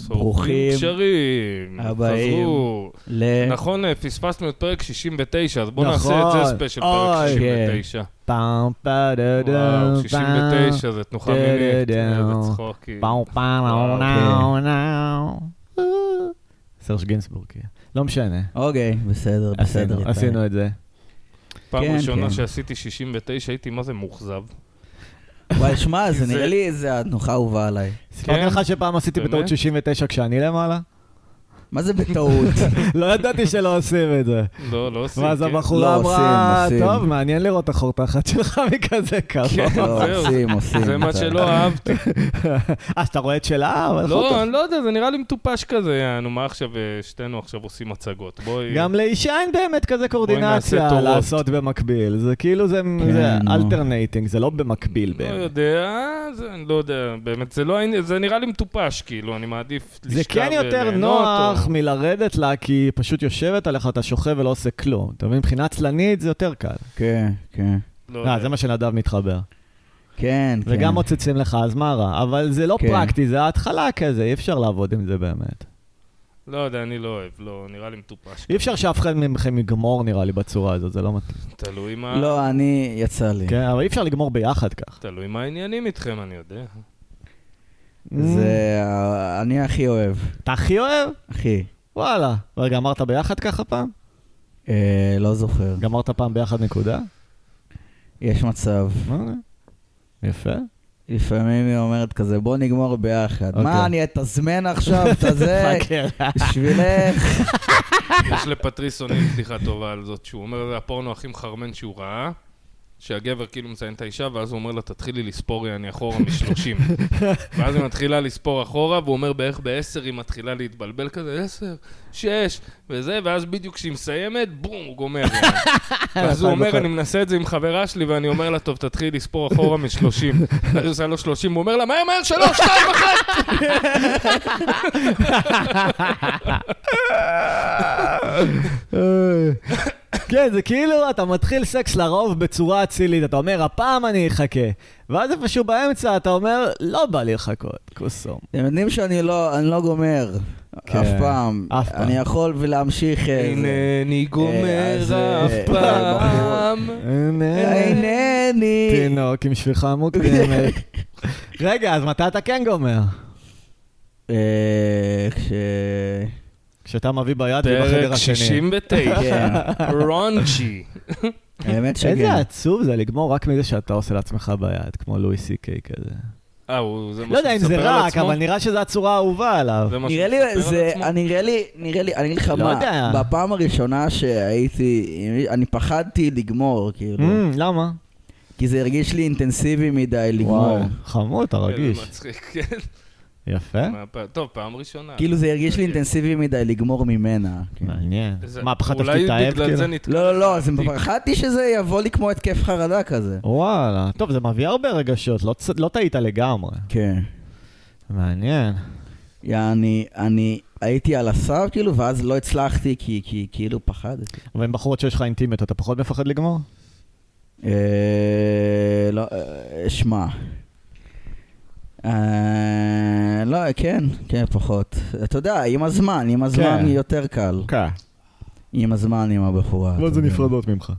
ברוכים שרים, הבאים. חזרו. ל... נכון, אה, פספסנו את פרק 69, אז בואו נכון. נעשה את זה ספיישל פרק אוי, 69. פעם פעם דה דה וואו, 69 זה תנוחה מינית. איזה צחוקים. פעם פעם נאו. סרש גינסבורג, כן. לא משנה. אוקיי, בסדר, בסדר. עשינו, את זה. פעם כן, ראשונה כן. שעשיתי 69 הייתי מה זה מאוכזב. וואי, שמע, זה נראה לי זה התנוחה האהובה עליי. סיפרתי לך שפעם עשיתי באמת? בטעות 69 כשאני למעלה? מה זה בטעות? לא ידעתי שלא עושים את זה. לא, לא עושים. ואז כן. הבחורה לא, אמרה, עושים, עושים. טוב, מעניין לראות את החור תחת שלך מכזה כן, קרוב. לא, זהו. עושים, עושים. זה מה אתה- שלא אהבתי. אה, שאתה רואה את שלה? לא, אני לא יודע, זה נראה לי מטופש כזה, יענו, מה עכשיו, אה, שתינו עכשיו עושים הצגות. בואי... גם לאישה אין באמת כזה תורות. לעשות במקביל. זה כאילו זה כן, נו. alternating, זה לא במקביל לא באמת. יודע, זה, אני לא יודע, באמת, זה לא נראה לי מטופש, כאילו, אני מעדיף לשכב זה כן יותר נוח או- מלרדת לה, כי היא פשוט יושבת עליך, אתה שוכב ולא עושה כלום. אתה מבין? מבחינה עצלנית זה יותר קל. כן, כן. לא אה. זה מה שנדב מתחבר. כן, כן. וגם מוצצים לך, אז מה רע? אבל זה לא כן. פרקטי, זה ההתחלה כזה, אי אפשר לעבוד עם זה באמת. לא יודע, אני לא אוהב, לא, נראה לי מטופש. אי אפשר שאף אחד מכם יגמור, נראה לי, בצורה הזאת, זה לא מתאים. תלוי מה... לא, אני, יצא לי. כן, אבל אי אפשר לגמור ביחד כך. תלוי מה העניינים איתכם, אני יודע. זה... ה- אני הכי אוהב. אתה הכי אוהב? הכי. וואלה. רגע, אמרת ביחד ככה פעם? אה, לא זוכר. גמרת פעם ביחד נקודה? יש מצב. אוקיי. יפה. לפעמים היא אומרת כזה, בוא נגמור ביחד. אוקיי. מה, אני אתזמן עכשיו את הזה? בשבילך? יש לפטריס אוניל בדיחה טובה על זאת, שהוא אומר, זה הפורנו הכי מחרמן שהוא ראה, שהגבר כאילו מציין את האישה, ואז הוא אומר לה, תתחילי לספור, אני אחורה משלושים. ואז היא מתחילה לספור אחורה, והוא אומר, בערך בעשר היא מתחילה להתבלבל כזה, עשר, שש, וזה, ואז בדיוק כשהיא מסיימת, בום, הוא גומר. ואז הוא אומר, אני מנסה את זה עם חברה שלי, ואני אומר לה, טוב, תתחילי לספור אחורה משלושים. אז היא עושה לו שלושים, הוא אומר לה, מהר, מהר, שלוש, שתיים, אחת! כן, זה כאילו אתה מתחיל סקס לרוב בצורה אצילית, אתה אומר, הפעם אני אחכה. ואז איפשהו באמצע אתה אומר, לא בא לי לחכות, כוסום. אתם יודעים שאני לא, אני לא גומר. כן, אף פעם. אף פעם. אני יכול ולהמשיך... אה, זה. אינני גומר אה, אף פעם. אינני. תינוק עם שפיכה מוקדמת. רגע, אז מתי אתה כן גומר? אה, כש... כשאתה מביא ביד ובחדר פרק השני. 69, כן. רונצ'י. האמת שכן. איזה עצוב זה לגמור רק מזה שאתה עושה לעצמך ביד, כמו לואי סי קיי כזה. אה, הוא, זה מה לא יודע אם זה רק? אבל נראה שזו הצורה האהובה עליו. נראה לי, זה, נראה לי, נראה לי, אני אגיד לך לא מה. בפעם הראשונה שהייתי, אני פחדתי לגמור, כאילו, Mm, למה? כי זה הרגיש לי אינטנסיבי מדי לגמור. וואי, חמוד, אתה רגיש. זה מצחיק, כן. יפה. טוב, פעם ראשונה. כאילו זה הרגיש לי כן. אינטנסיבי מדי לגמור ממנה. כן. מעניין. מה, פחדת אולי שתתאהב בגלל זה כאילו? נתקע. לא, לא, לא. פחדתי שזה יבוא לי כמו התקף חרדה כזה. וואלה. טוב, זה מביא הרבה רגשות, לא לא טעית לגמרי. כן. מעניין. יעני, אני הייתי על הסף כאילו, ואז לא הצלחתי כי כי כאילו פחדתי. אבל עם בחורות שיש לך אינטימיות, אתה פחות מפחד לגמור? אה, לא, אה, שמע. אה, לא, כן, כן, פחות. אתה יודע, עם הזמן, עם הזמן כן. יותר קל. כן. עם הזמן, עם הבחורה. אבל זה. נפרדות ממך.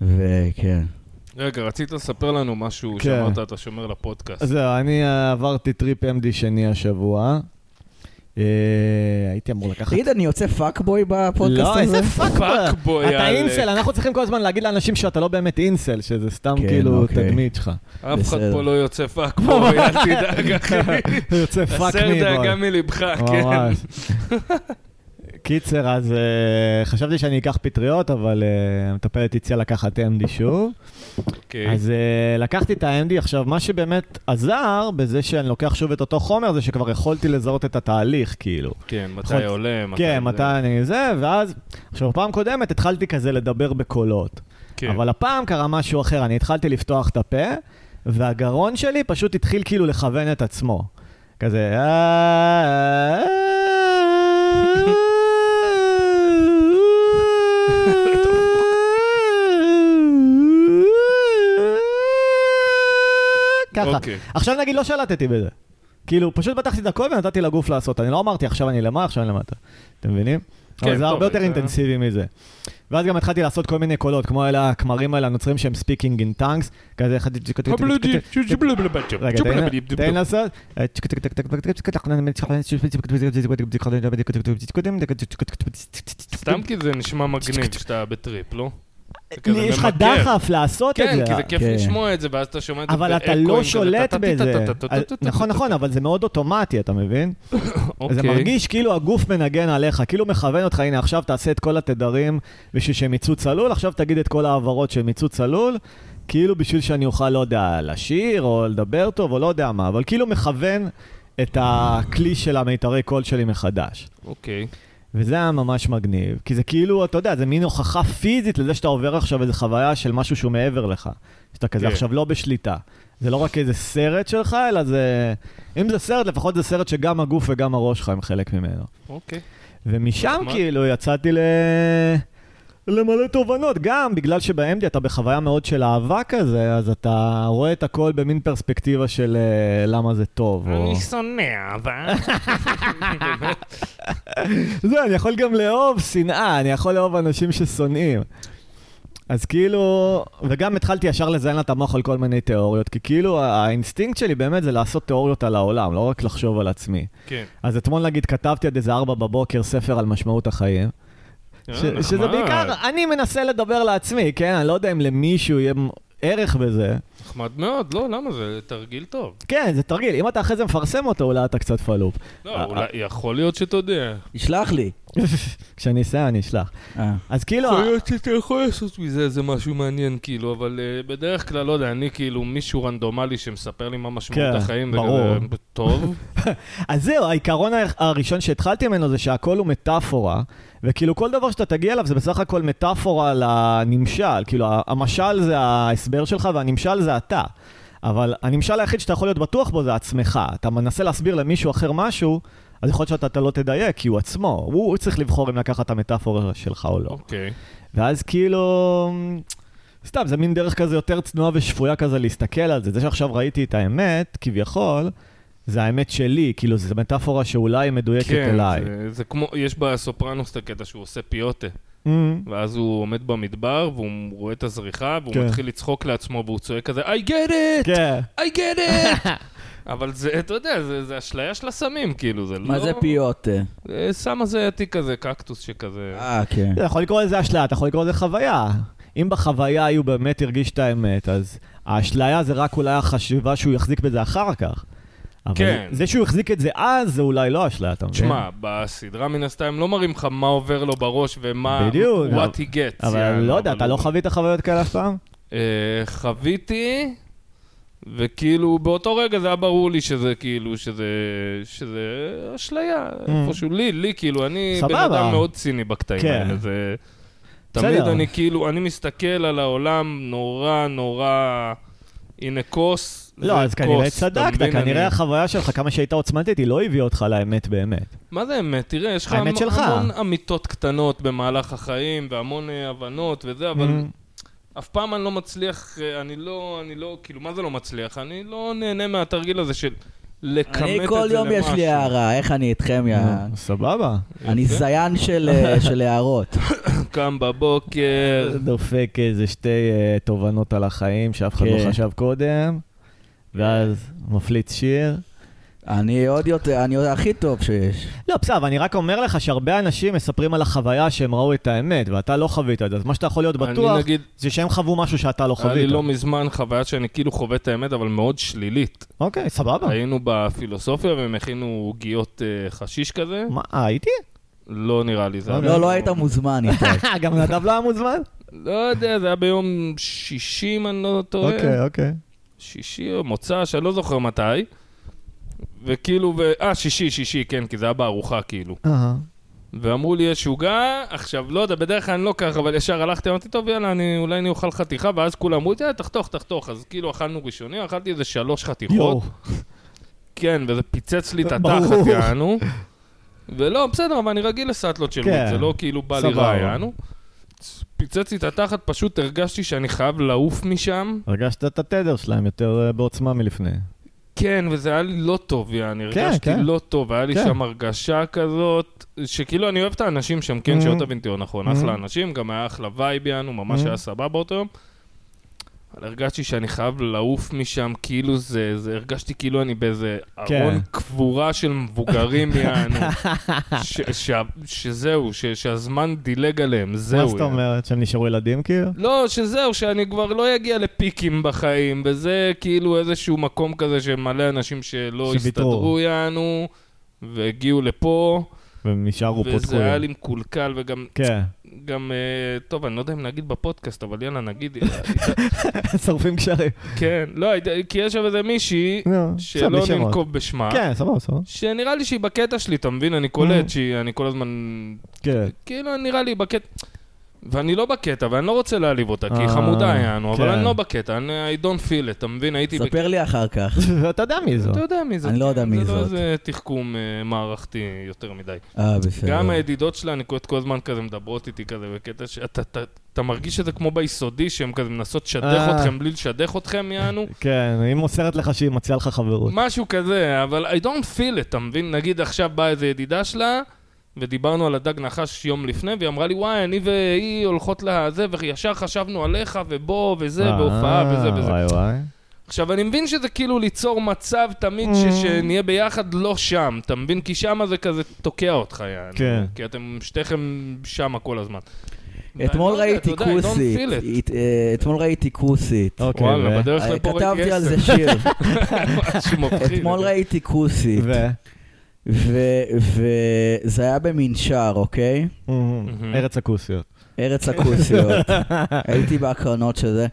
וכן. רגע, רצית לספר לנו משהו כן. שאמרת, אתה שומר לפודקאסט. זהו, אני עברתי טריפ MD שני השבוע. אה, הייתי אמור לקחת... תגיד, אני יוצא fuckboy בפודקאסט לא, הזה? איזה fuck fuckboy, אתה. אינסל, אנחנו צריכים כל הזמן להגיד לאנשים שאתה לא באמת אינסל, שזה סתם כן, כאילו אוקיי. תדמית שלך. אף אחד. פה לא יוצא fuckboy, אל תדאג, אחי. יוצא fuck הסר מי דאגה boy. מלבך, כן. קיצר, אז אה, חשבתי שאני אקח פטריות, אבל אה, המטפלת הציעה לקחת MD שוב. אוקיי. אז אה, לקחתי את ה-MD. עכשיו, מה שבאמת עזר בזה שאני לוקח שוב את אותו חומר, זה שכבר יכולתי לזהות את התהליך, כאילו. כן, מתי יכול- עולה, מתי... כן, זה. מתי אני זה, ואז... עכשיו, בפעם קודמת התחלתי כזה לדבר בקולות. כן. אבל הפעם קרה משהו אחר, אני התחלתי לפתוח את הפה, והגרון שלי פשוט התחיל כאילו לכוון את עצמו. כזה... ככה. אוקיי. עכשיו נגיד לא שלטתי בזה. כאילו, פשוט פתחתי את הכל ונתתי לגוף לעשות. אני לא אמרתי עכשיו אני למעלה, עכשיו אני למטה. אתם מבינים? כן, אבל זה טוב, הרבה יותר אינטנסיבי מזה. ואז גם התחלתי לעשות כל מיני קולות, כמו אלה הכמרים האלה הנוצרים שהם speaking in tongues, כזה אחד... רגע, תן לעשות. סתם כי זה נשמע מגניב כשאתה בטריפ, לא? נה, יש לך דחף לעשות את כן, זה. כן, כי זה כיף כן. לשמוע את זה, ואז אתה שומע את זה אבל אתה לא שולט בזה. נכון, נכון, אבל זה מאוד אוטומטי, אתה מבין? זה אוקיי. מרגיש כאילו הגוף מנגן עליך, כאילו מכוון אותך, הנה, עכשיו תעשה את כל התדרים בשביל שהם יצאו צלול, עכשיו תגיד את כל ההעברות שהם יצאו צלול, כאילו בשביל שאני אוכל, לא יודע, לשיר, או לדבר טוב, או לא יודע מה, אבל כאילו מכוון את הכלי של המיתרי קול שלי מחדש. אוקיי. וזה היה ממש מגניב, כי זה כאילו, אתה יודע, זה מין הוכחה פיזית לזה שאתה עובר עכשיו איזו חוויה של משהו שהוא מעבר לך. שאתה כזה כן. עכשיו לא בשליטה. זה לא רק איזה סרט שלך, אלא זה... אם זה סרט, לפחות זה סרט שגם הגוף וגם הראש שלך הם חלק ממנו. אוקיי. ומשם. כאילו יצאתי ל... למלא תובנות, גם בגלל שב-MD אתה בחוויה מאוד של אהבה כזה, אז אתה רואה את הכל במין פרספקטיבה של אה, למה זה טוב. או... אני שונא, אבל... זה, אני יכול גם לאהוב שנאה, אני יכול לאהוב אנשים ששונאים. אז כאילו, וגם התחלתי ישר לזיין את המוח על כל מיני תיאוריות, כי כאילו האינסטינקט שלי באמת זה לעשות תיאוריות על העולם, לא רק לחשוב על עצמי. כן. אז אתמול נגיד כתבתי עד איזה ארבע בבוקר ספר על משמעות החיים. אה, שזה. בעיקר, אני מנסה לדבר לעצמי, כן? אני לא יודע אם למישהו יהיה ערך בזה. נחמד מאוד, לא, למה? זה תרגיל טוב. כן, זה תרגיל, אם אתה אחרי זה מפרסם אותו, אולי אתה קצת פלופ. לא, אה, אולי, יכול להיות שאתה יודע. ישלח לי. כשאני אסיים אני אשלח. אה. אז כאילו... יכול להיות שאתה יכול לעשות מזה איזה משהו מעניין, כאילו, אבל אה, בדרך כלל, לא יודע, אני כאילו מישהו רנדומלי שמספר לי מה משמעות כן, החיים, זה ברור. טוב. אז זהו, העיקרון הראשון שהתחלתי ממנו זה שהכל הוא מטאפורה, וכאילו כל דבר שאתה תגיע אליו זה בסך הכל מטאפורה לנמשל, כאילו המשל זה ההסבר שלך והנמשל זה אתה. אבל הנמשל היחיד שאתה יכול להיות בטוח בו זה עצמך. אתה מנסה להסביר למישהו אחר משהו, אז יכול להיות שאתה אתה לא תדייק, כי הוא עצמו, הוא, הוא צריך לבחור אם לקחת את המטאפורה שלך או לא. אוקיי. ואז כאילו... סתם, זה מין דרך כזה יותר צנועה ושפויה כזה להסתכל על זה. זה שעכשיו ראיתי את האמת, כביכול, זה האמת שלי, כאילו, זו מטאפורה שאולי מדויקת כן, אליי. זה- זה כמו, יש בסופרנוס את הקטע שהוא עושה פיוטה, ואז הוא עומד במדבר, והוא רואה את הזריחה, והוא כן. מתחיל לצחוק לעצמו, והוא צועק כזה, I get it! כן. I get it! אבל זה, אתה יודע, זה, זה אשליה של הסמים, כאילו, זה לא... מה זה פיות? זה סם הזייתי כזה, קקטוס שכזה... אה, כן. אתה יכול לקרוא לזה אשליה, אתה יכול לקרוא לזה חוויה. אם בחוויה הוא באמת הרגיש את האמת, אז האשליה זה רק אולי החשיבה שהוא יחזיק בזה אחר כך. אבל כן. זה שהוא החזיק את זה אז, זה אולי לא אשליה, אתה מבין? תשמע, בסדרה מן הסתם לא מראים לך מה עובר לו בראש ומה... בדיוק, what אבל- he gets. אבל יענו, לא יודע, אתה לא חווית חוויות כאלה אף פעם? אה, חוויתי, וכאילו באותו רגע זה היה ברור לי שזה כאילו, שזה, שזה אשליה, איפשהו לי, לי כאילו, אני בן Mm. אדם מאוד ציני בקטעים כן. האלה, זה... תמיד אני כאילו, אני מסתכל על העולם נורא נורא, הנה כוס, לא, אז כנראה צדקת? כנראה אני- החוויה שלך, כמה שהייתה עוצמתית, היא לא הביאה אותך לאמת באמת. מה זה אמת? תראה, יש לך. המון אמיתות קטנות במהלך החיים, והמון אה, הבנות וזה, אבל Mm. אף פעם אני לא מצליח, אה, אני לא, אני לא, כאילו, מה זה לא מצליח? אני לא נהנה מהתרגיל הזה של לכמת את זה אני למשהו. כל יום יש לי הערה, איך אני איתכם, יא... נו, סבבה. אני. זיין של אה, של הערות. קם בבוקר, דופק איזה שתי אה, תובנות על החיים שאף אחד לא כן. חשב קודם, ואז מפליץ שיר. אני עוד יותר, אני הכי טוב שיש. לא, בסדר, אבל אני רק אומר לך שהרבה אנשים מספרים על החוויה שהם ראו את האמת, ואתה לא חווית את זה. אז מה שאתה יכול להיות בטוח, נגיד, זה שהם חוו משהו שאתה לא היה לי חווית. לא מזמן חוויה שאני כאילו חווה את האמת, אבל מאוד שלילית. אוקיי, סבבה. היינו בפילוסופיה והם הכינו עוגיות אה, חשיש כזה, מה, הייתי? לא נראה לי, זה לא, לא ביום- היית מוזמן איתי. גם נדב לא היה מוזמן? לא יודע, זה היה ביום שישי, אם אני לא טועה. אוקיי, אוקיי. שישי או מוצ"ש, אני לא זוכר מתי. וכאילו, ו... אה, שישי, שישי, כן, כי זה היה בארוחה, כאילו. אהה. ואמרו לי, יש עוגה, עכשיו, לא יודע, בדרך כלל אני לא ככה, אבל ישר הלכתי, אמרתי, טוב, יאללה, אני, אולי אני אוכל חתיכה, ואז כולם אמרו, יאללה, תחתוך, תחתוך. אז כאילו אכלנו ראשוני, אכלתי איזה שלוש חתיכות. כן, וזה פיצץ לי את. התחת, יענו. ולא, בסדר, אבל אני רגיל לסאטלות של כן. weed, זה לא כאילו בא לי. רע, יענו. פיצץ לי את התחת, פשוט הרגשתי שאני חייב לעוף משם. הרגשת את התדר שלהם יותר אה, בעוצמה מלפני. כן, וזה היה לי לא טוב, יעני, כן, הרגשתי כן. לא טוב, היה לי כן. שם הרגשה כזאת, שכאילו אני אוהב את האנשים שם, כן, Mhm. שלא תבין אותי נכון, Mhm. אחלה אנשים, גם היה אחלה vibe, יענו, ממש Mhm. היה סבבה באותו יום. אבל הרגשתי שאני חייב לעוף משם, כאילו זה, זה הרגשתי כאילו אני באיזה כן. ארון קבורה של מבוגרים, יענו. ש- שה- שזהו, ש- שהזמן דילג עליהם, זהו. מה זאת. אומרת? שהם נשארו ילדים כאילו? לא, שזהו, שאני כבר לא אגיע לפיקים בחיים, וזה כאילו איזשהו מקום כזה שמלא אנשים שלא שוויתרו. הסתדרו יענו, והגיעו לפה, והם נשארו פה וזה היה תקועים. לי מקולקל, וגם, כן, גם, אה, טוב, אני לא יודע אם נגיד בפודקאסט, אבל יאללה, נגיד, שורפים קשרים. כן, לא, כי יש שם איזה מישהי, נו, שלא. ננקוב בשמה, כן, סבבה, סבבה. שנראה לי שהיא בקטע שלי, אתה מבין? אני קולט Mm. שאני כל הזמן כן. כאילו, נראה לי בקטע... ואני לא בקטע, ואני לא רוצה להעליב אותה, כי היא אה, חמודה יענו, אבל כן. אני לא בקטע, אני I don't feel it, אתה מבין? הייתי... ספר לי אחר כך. ואתה יודע מי זו. אתה יודע מי זאת. אני לא יודע כן, מי זה לא זאת. איזה תחכום אה, מערכתי יותר מדי. אה, בסדר. גם הידידות שלה, אני כל הזמן כזה מדברות איתי כזה, בקטע שאתה אתה- אתה מרגיש שזה כמו ביסודי, שהן כזה מנסות לשדך אה. אתכם בלי לשדך אתכם, יענו. כן, היא מוסרת לך שהיא מציעה לך חברות. משהו כזה, אבל I don't feel it, אתה מבין? נגיד עכשיו באה איזה ידידה שלה, ודיברנו על הדג נחש יום לפני, והיא אמרה לי, וואי, אני והיא הולכות לזה, וישר חשבנו עליך, ובוא, וזה, אה, והופעה, וזה וזה. וואי וואי. עכשיו, אני מבין שזה כאילו ליצור מצב תמיד Mm. ש- שנהיה ביחד לא שם, אתה מבין? כי שמה זה כזה תוקע אותך, יעני. כן. כי אתם שתיכם שמה כל הזזמן. אתמול לא ראיתי כוסית. אה, אתמול ראיתי כוסית. אוקיי, וואלה, ו- בדרך אה, לפה ראיתי כתבתי על עשר. זה שיר. משהו מפחיד. אתמול ראיתי כוסית. ו... וזה היה במנשר, אוקיי? ארץ הכוסיות. ארץ הכוסיות. הייתי בהקרנות של זה.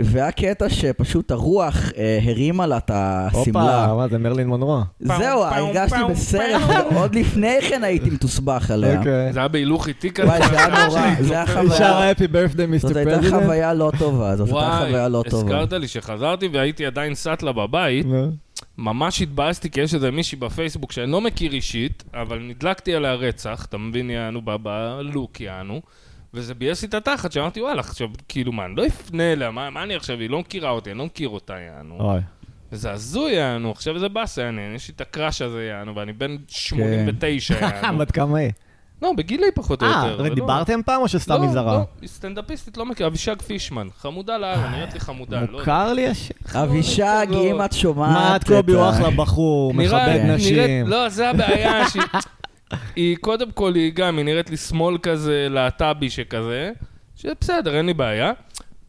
והיה קטע שפשוט הרוח אה, הרימה לה את השמלה. הופה, מה זה מרלין מונרו? זהו, הרגשתי בסרט. עוד לפני כן הייתי מתוסבך עליה. אוקיי. זה היה בהילוך איטי כזה. וואי, זה היה נורא, זה היה היא חוויה. שרה הפי ברפדי מיסטר זאת הייתה? חוויה לא טובה, זאת הייתה וואי, חוויה לא טובה. הזכרת לי שחזרתי והייתי עדיין סאטלה בבית, ממש התבאסתי כי יש איזה מישהי בפייסבוק שאני לא מכיר אישית, אבל נדלקתי עליה רצח, אתה מבין, יענו, בלוק יענו, וזה ביאס לי את התחת, שאמרתי, וואלה, עכשיו, כאילו, מה, אני לא אפנה אליה, מה, מה אני עכשיו, היא לא מכירה אותי, אני לא מכיר אותה, יענו. אוי. וזה הזוי, יענו, עכשיו איזה באסה, יענו, יש לי את הקראש הזה, יענו, ואני בן 89, יענו. בת כמה היא? לא, בגילי פחות או אה, יותר. לא- דיברתם פעם או שסתם לא, היא זרה? לא, היא סטנדאפיסטית, לא מכיר, אבישג פישמן. חמודה לאללה, נראית לי חמודה, לא. מוכר לי השם? אבישג, לא. אם את שומעת... מה, את קובי הוא אחלה בחור, מכבד נשים. לא, זה הבעיה, שהיא... היא קודם כל, היא גם, היא נראית לי שמאל כזה, להט"בי שכזה, שבסדר, אין לי בעיה.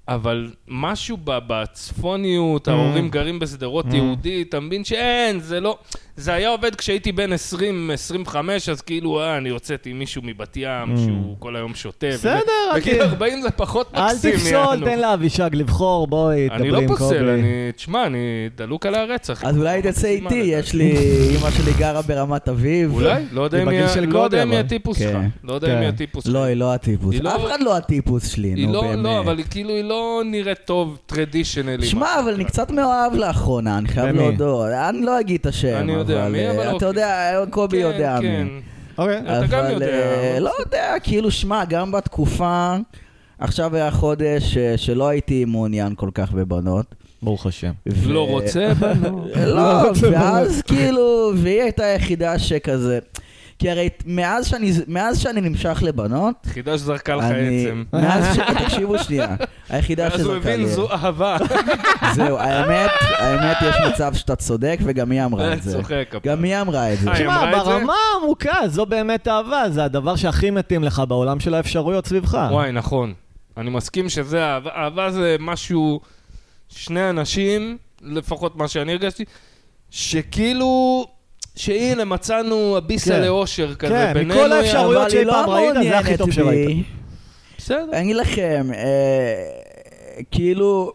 אבל משהו בצפוניות, Mm. ההורים גרים בשדרות Mm. יהודית, אתה מבין שאין, זה לא... זה היה עובד כשהייתי בן 20, 25, אז כאילו, אה, אני הוצאתי מישהו מבת ים, Mm. שהוא כל היום שותה. בסדר, אל בגיל ת- 40 זה פחות אל מקסים, תפסול, יענו. תן לאבישג לבחור, בואי, אני דברי לא עם קובי. פוסל, אני... תשמע, אני דלוק על הרצח. אז אולי תצא איתי, יש לי... אמא שלי גרה ברמת אביב. אולי? לא יודע היא אם בגיל היא- של לא. הטיפוס כן. שלך. לא יודע אם כן. הטיפוס שלך. לא, היא לא הטיפוס. לא- אף אחד לא הטיפוס שלי, נו לא, באמת. לא, אבל כאילו, היא לא נראית טוב, טרדישנלי. שמע, אבל אני קצת מאוהב לאחרונה, אני חייב? להודות. אני לא אגיד את השם, אני יודע אבל, מי, אה, אבל אתה אוקיי. יודע, קובי יודע כן, מי. אוקיי. אתה גם יודע, אה, אבל לא יודע, כאילו, שמע, גם בתקופה, עכשיו היה חודש אה, שלא הייתי מעוניין כל כך בבנות. ברוך השם. ו- לא רוצה בנו. לא, ואז כאילו, והיא הייתה היחידה שכזה... כי הרי מאז שאני, מאז שאני נמשך לבנות, חידה שזרקה לך אני... עצם. מאז ש... תקשיבו שנייה, היחידה ואז הוא שזרקה הבין, לי... זו אהבה. זהו, האמת, האמת יש מצב שאתה צודק, וגם היא אמרה את זה. צוחק. גם היא אמרה את זה. אה, תשמע, זה? ברמה העמוקה, זו באמת אהבה, זה הדבר שהכי מתאים לך בעולם של האפשרויות סביבך. וואי, נכון. אני מסכים שזה אהבה. אהבה זה משהו, שני אנשים, לפחות מה שאני הרגשתי, שכאילו, שהנה מצאנו הביסה כן. לאושר כזה, כן, בינינו. מכל היה- האפשרויות שאי לא פעם ראית, זה הכי טוב שראית. בסדר. אני אגיד לכם, אה, כאילו,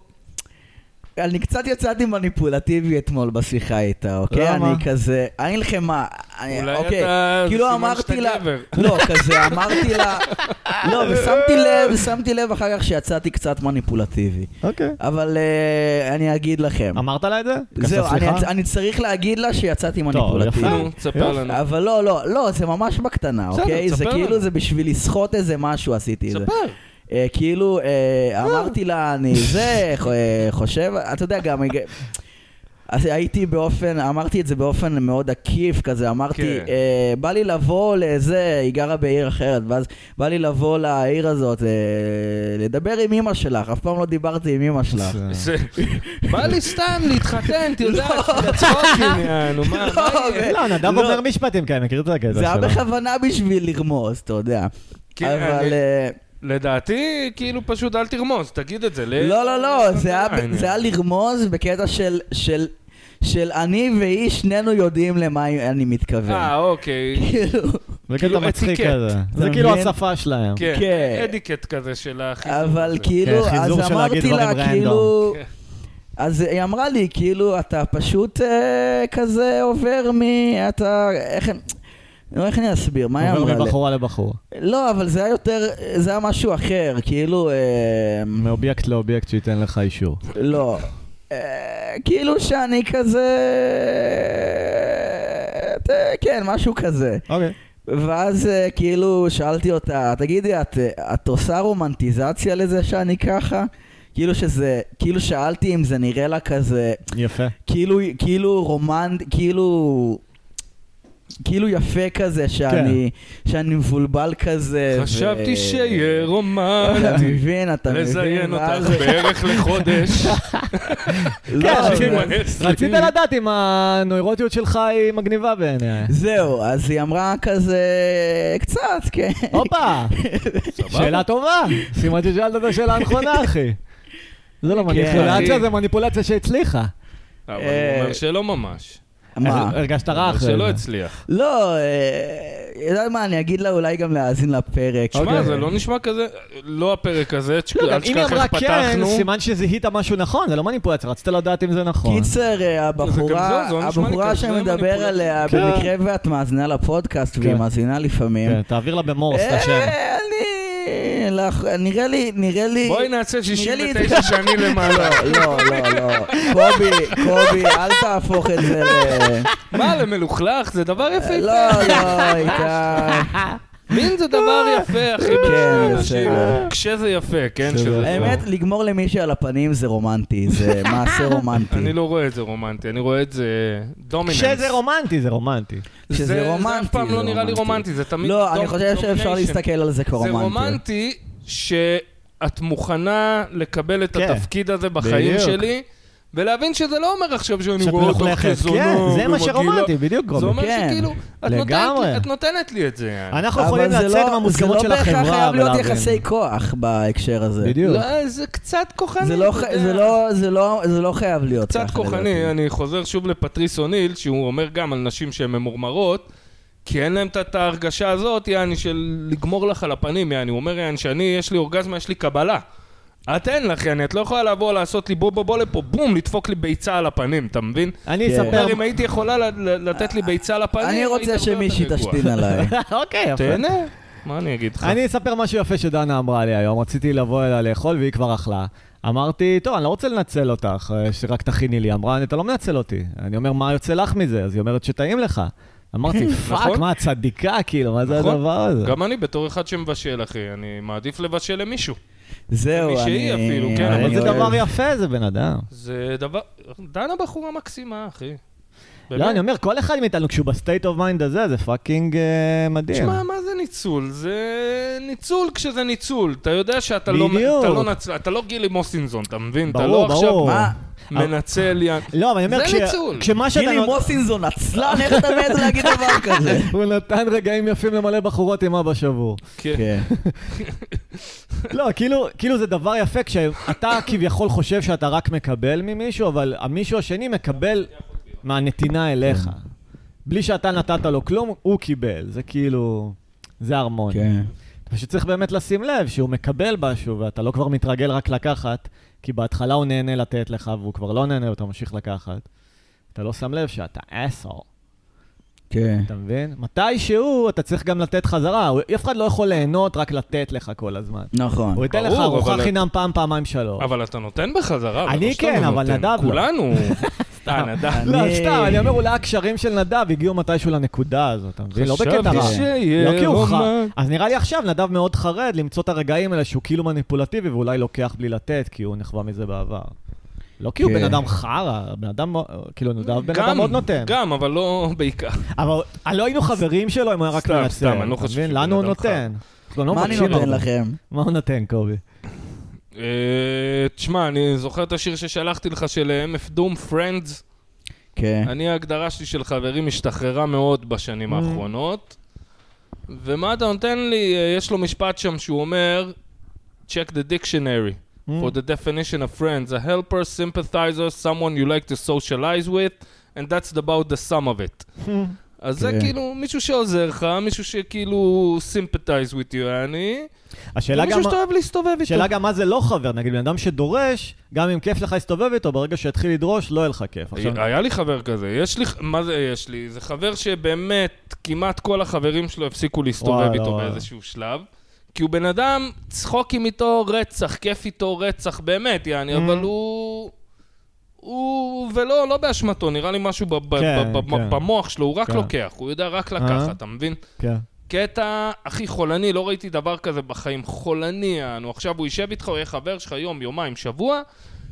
אני קצת יצאתי מניפולטיבי אתמול בשיחה איתה, אוקיי? למה? אני כזה, אגיד לכם מה, אולי אוקיי, אתה... כאילו סימן אמרתי שאתה לה, גבר. לא, כזה אמרתי לה, לא, ושמתי לב, שמתי לב אחר כך שיצאתי קצת מניפולטיבי. אוקיי. אבל אה, אני אגיד לכם, אמרת לה את זה? זהו, אני-? אני צריך להגיד לה שיצאתי יפה. מניפולטיבי. נו, תספר יופי. לנו. אבל לא, לא, לא, זה ממש בקטנה, אוקיי? זה תספר כאילו. זה בשביל לסחוט איזה משהו עשיתי את זה. ספר. אה, כאילו, אה, אמרתי לה, אני זה, אה, חושב, אתה יודע, גם... אז הייתי באופן, אמרתי את זה באופן מאוד עקיף כזה, אמרתי, כן. אה, בא לי לבוא לזה, היא גרה בעיר אחרת, ואז בא לי לבוא לעיר הזאת, אה, לדבר עם אמא שלך, אף פעם לא דיברתי עם אמא שלך. זה- בא לי סתם להתחתן, אתה יודע, לצחוקים, יענו, מה מה יהיה? לא, נדב לא. אומר משפטים כאלה, מכיר את הקטע זה היה שלו. בכוונה בשביל לרמוז, אתה יודע. כן, אבל... לדעתי, כאילו פשוט אל תרמוז, תגיד את זה. ל- לא, לא, לא, זה היה-. זה היה לרמוז בקטע של... של של אני והיא, שנינו יודעים למה אני מתכוון. אה, אוקיי. כאילו, זה כאילו קטע מצחיק. כזה. זה כאילו? השפה שלהם. כן, כן. אדיקט כזה של החיזור. אבל. כאילו, כן, אז אמרתי לה, כאילו... כן. אז היא אמרה לי, כאילו, אתה פשוט אה, כזה עובר מ... אתה... איך... נו, איך אני אסביר? מה היא עובר אמרה לי? מבחורה לבחור. לא, אבל זה היה יותר... זה היה משהו אחר, כאילו... אה, מאובייקט לאובייקט שייתן לך אישור. לא. אה, כאילו שאני כזה... אה, כן, משהו כזה. אוקיי. ואז כאילו שאלתי אותה, תגידי, את, את עושה רומנטיזציה לזה שאני ככה? כאילו שזה, כאילו שאלתי אם זה נראה לה כזה, יפה. כאילו, כאילו רומנט, כאילו, כאילו יפה כזה, שאני, שאני מבולבל כזה. חשבתי שיהיה אתה רומנטי. מבין, אתה מבין. לזיין אותך בערך לחודש. לא, כן. רצית לדעת אם הנוירוטיות שלך היא מגניבה בעיניה. זהו, אז היא אמרה כזה, קצת, כן. הופה, שאלה טובה. סימן ששאלת את השאלה הנכונה, אחי. זה לא כן, מניפולציה. זה מניפולציה שהצליחה. אבל הוא אומר שלא ממש. מה? הרגשת רע אחרי שלא זה. הצליח. לא, אה, יודע מה, אני אגיד לה אולי גם להאזין לפרק. שמע, אוקיי. זה לא נשמע כזה, לא הפרק הזה, לא, אל אם היא תשכח אמרה איך כן, פתחנו. סימן שזיהית משהו נכון, זה לא מניפולציה, רצית לדעת אם זה נכון. קיצר, אה, הבחורה, זה לא הבחורה כזה שמדבר. עליה כן. במקרה ואת מאזינה לפודקאסט והיא כן. מאזינה לפעמים. כן, תעביר לה במורס את השם. אה, נראה לי, נראה לי... בואי נעשה נראה לי את 69 זה- שנים למעלה. לא, לא, לא. קובי, קובי, אל תהפוך את זה ל... מה, למלוכלך? זה דבר יפה. לא, לא, איתה... מין זה דבר יפה, אחי. כן. בסדר. כשזה יפה, כן? שזה האמת. לגמור למישהי על הפנים זה רומנטי, זה מעשה רומנטי. אני לא רואה את זה רומנטי, אני רואה את זה דומיננס. כשזה רומנטי, זה רומנטי. כשזה זה רומנטי, אף פעם זה לא נראה לי רומנטי. רומנטי, זה תמיד לא, אני חושב שאפשר. להסתכל על זה זה כרומנטי. רומנטי שאת מוכנה לקבל את כן. התפקיד הזה בחיים בדיוק. שלי, ולהבין שזה לא אומר עכשיו שאני רואה אותך מלוכלכת. כזונה כן, זה מה. שרומנטי, בדיוק זה גובי. אומר כן. שכאילו, את נותנת את נותנת לי את זה. אנחנו יכולים זה לצאת לא- מהמוסכמות של זה לא בהכרח החברה חייב להיות. יחסי כוח בהקשר הזה. בדיוק. לא, זה קצת כוחני. זה לא. זה לא- זה לא- זה לא חייב להיות קצת כוחני. אני חוזר שוב לפטריס אוניל, שהוא אומר גם על נשים שהן ממורמרות, כי אין להם את- ההרגשה הזאת, יעני, של לגמור לך על הפנים, יעני. הוא אומר, יעני, שאני, יש לי אורגזמה, יש לי קבלה. את אין לך, יעני, את לא יכולה לבוא לעשות לי בוא בוא בוא לפה, בום, לדפוק לי ביצה על הפנים, אתה מבין? אני כן. אספר... אם הייתי יכולה לתת לי ביצה על הפנים, אני רוצה שמישהי. תשתין עליי. אוקיי, יפה. תהנה, מה אני אגיד לך? אני אספר משהו יפה שדנה אמרה לי היום, רציתי לבוא אליה לאכול והיא כבר אכלה. אמרתי, טוב, אני לא רוצה לנצל אותך, אה, שרק תכיני לי. אמרה, אתה לא מנצל אותי. אני אומר, מה יוצא לך מזה? אז היא אומרת שטעים לך. אמרתי, fuck, נכון. מה, צדיקה, כאילו, מה זה נכון. הדבר הזה? גם אני בתור אחד שמבשל, אחי, אני מעדיף לבשל למישהו. זהו, אני... מישהי אפילו, כן, אבל זה דבר יפה, זה בן אדם. זה דבר... דנה בחורה מקסימה, אחי. לא, באמת. אני אומר, כל אחד מאיתנו, כשהוא ב state of mind הזה, זה fucking אה, מדהים. תשמע, מה זה ניצול? זה ניצול כשזה ניצול. אתה יודע שאתה לא, בדיוק. אתה לא, נצ... אתה לא גילי מוסינזון, אתה מבין? אתה ברור, לא עכשיו ברור. מה? מנצל יא... לא, אבל אני אומר, זה ניצול. כשמה שאתה... גילי מוסינזון עצלן, איך אתה מעז להגיד דבר כזה? הוא נתן רגעים יפים למלא בחורות עם אבא שבור. כן. כן. לא, כאילו, כאילו זה דבר יפה כשאתה כביכול חושב שאתה רק מקבל ממישהו, אבל המישהו השני מקבל מהנתינה אליך. בלי שאתה נתת לו כלום, הוא קיבל. זה כאילו... זה הרמוני. כן. פשוט צריך באמת לשים לב שהוא מקבל משהו, ואתה לא כבר מתרגל רק לקחת, כי בהתחלה הוא נהנה לתת לך, והוא כבר לא נהנה, ואתה ממשיך לקחת. אתה לא שם לב שאתה אסור, כן. אתה מבין? מתישהו אתה צריך גם לתת חזרה. אף אחד לא יכול ליהנות רק לתת לך כל הזמן. נכון. הוא ייתן לך ארוחה חינם פעם, פעמיים, שלוש. אבל אתה נותן בחזרה. אני לא כן, לא אבל. נדב לא. כולנו. סתם, נדב. לא, סתם, אני אומר, אולי הקשרים של נדב הגיעו מתישהו לנקודה הזאת, אתה מבין? לא בקטע חשבתי רע. שיהיה לא כי הוא. אז נראה לי עכשיו נדב מאוד חרד למצוא את הרגעים האלה שהוא כאילו מניפולטיבי ואולי לוקח בלי לתת, כי הוא נחווה מזה בעבר. לא כי הוא כן. בן אדם חרא, בן אדם, כאילו, נדב בן אדם מאוד נותן. גם, אבל לא בעיקר. אבל לא היינו חברים שלו אם הוא היה רק סתם, מנצל. סתם, אני לא אתה חושב? שהוא לנו בן הוא אדם נותן. אנחנו לא מה אני נותן. לכם? מה הוא נותן, קובי? אה, תשמע, אני זוכר את השיר ששלחתי לך של אה, MF Doom, Friends. כן. אני, ההגדרה שלי של חברים השתחררה מאוד בשנים Mm. האחרונות. ומה אתה נותן לי? אה, יש לו משפט שם שהוא אומר, check the dictionary. Mm. For the definition of friends, a helper, sympathizer, someone you like to socialize with, and that's about the sum of it. אז זה כן. כאילו מישהו שעוזר לך, מישהו שכאילו sympathize with you, אני, השאלה גם... ומישהו שאתה אוהב להסתובב איתו. שאלה גם מה זה לא חבר, נגיד בן אדם שדורש, גם אם כיף לך להסתובב איתו, ברגע שיתחיל לדרוש, לא יהיה לך כיף. היה לי חבר כזה, יש לי, מה זה יש לי? זה חבר שבאמת, כמעט כל החברים שלו הפסיקו להסתובב איתו וואלה. באיזשהו שלב. כי הוא בן אדם, צחוקים איתו רצח, כיף איתו רצח, באמת, יעני, Mm. אבל הוא... הוא... ולא, לא באשמתו, נראה לי משהו ב- ב- כן, ב- ב- כן. במוח שלו, הוא רק כן. לוקח, הוא יודע רק אה. לקחת, אתה מבין? כן. קטע הכי חולני, לא ראיתי דבר כזה בחיים, חולני, יענו, עכשיו הוא יישב איתך, הוא יהיה חבר שלך יום, יומיים, שבוע,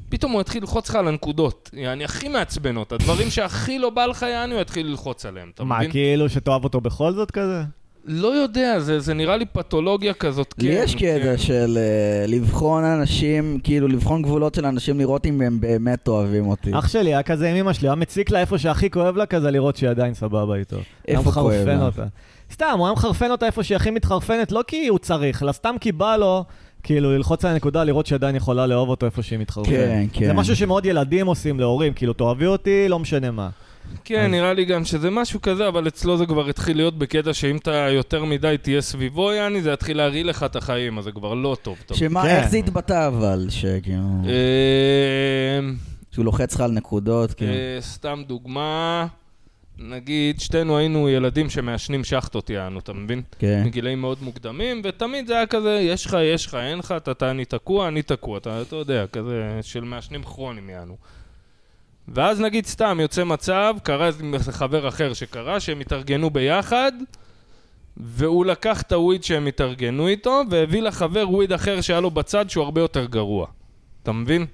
פתאום הוא יתחיל ללחוץ לך על הנקודות, יעני, הכי מעצבנות, הדברים שהכי לא בא לך, יעני, הוא יתחיל ללחוץ עליהם, אתה מה, מבין? כאילו שתאהב אותו בכל זאת כזה? לא יודע, זה, זה נראה לי פתולוגיה כזאת, לי כן, יש קטע כן. של אה, לבחון אנשים, כאילו לבחון גבולות של אנשים, לראות אם הם באמת אוהבים אותי. אח שלי היה כזה עם אמא שלי, היה מציק לה איפה שהכי כואב לה כזה לראות שהיא עדיין סבבה איתו. איפה כואב לה? אותה. סתם, הוא היה מחרפן אותה איפה שהיא הכי מתחרפנת, לא כי הוא צריך, אלא סתם כי בא לו, כאילו, ללחוץ על הנקודה, לראות שהיא עדיין יכולה לאהוב אותו איפה שהיא מתחרפנת. כן, כן. זה משהו שמאוד ילדים עושים להורים, כאילו, תאהבי אותי, לא משנה מה. כן, נראה לי גם שזה משהו כזה, אבל אצלו זה כבר התחיל להיות בקטע שאם אתה יותר מדי תהיה סביבו, יעני, זה יתחיל להרעיל לך את החיים, אז זה כבר לא טוב. טוב. שמה, כן. איך זה התבטא אבל, שכאילו, אה, שהוא לוחץ לך על נקודות, כאילו. אה, סתם דוגמה, נגיד, שתינו היינו ילדים שמעשנים שחטות, יענו, אתה מבין? כן. מגילאים מאוד מוקדמים, ותמיד זה היה כזה, יש לך, יש לך, אין לך, אתה, אתה, אני תקוע, אני תקוע, אתה, אתה יודע, כזה של מעשנים כרונים, יענו. ואז נגיד סתם יוצא מצב, קרה איזה חבר אחר שקרה, שהם התארגנו ביחד, והוא לקח את הוויד שהם התארגנו איתו, והביא לחבר וויד אחר שהיה לו בצד שהוא הרבה יותר גרוע. אתה מבין?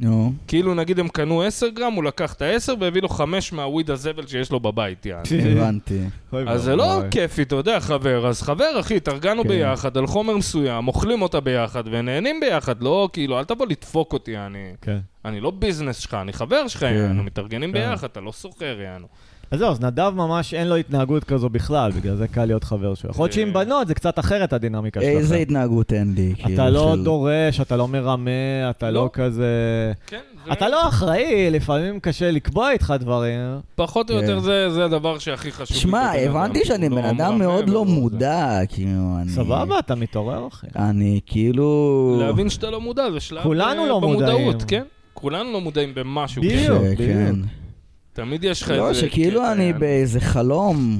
נו. כאילו נגיד הם קנו 10 גרם, הוא לקח את ה-10 והביא לו 5 מהוויד הזבל שיש לו בבית, יעני. הבנתי. אז זה לא כיפי, אתה יודע, חבר. אז חבר, אחי, התארגנו כן. ביחד על חומר מסוים, אוכלים אותה ביחד ונהנים ביחד, לא, כאילו, אל תבוא לדפוק אותי, אני... כן. אני לא ביזנס שלך, אני חבר שלך, כן. יענו, מתארגנים. ביחד, אתה לא סוחר, יענו. אז זהו, אז נדב ממש אין לו התנהגות כזו בכלל, בגלל זה קל להיות חבר שלו. יכול להיות שעם אה. בנות זה קצת אחרת הדינמיקה שלכם. איזה התנהגות אין לי, כאילו. אתה לא דורש, אתה לא מרמה, אתה לא לא. כזה... כן, אתה לא אחראי, לפעמים קשה לקבוע איתך דברים. פחות או כן. יותר זה זה הדבר שהכי חשוב. שמע, הבנתי שאני שהוא בן לא אדם מאוד לא. מודע, כאילו, אני... סבבה, אתה מתעורר, אחי. אני כאילו... להבין שאתה לא מודע, זה שלב כולנו אה, לא במודעות, מודעים. כן? כולנו לא מודעים במשהו. בדיוק. כן. כן. תמיד יש לך לא, איזה... שכאילו קטע, אני. באיזה חלום.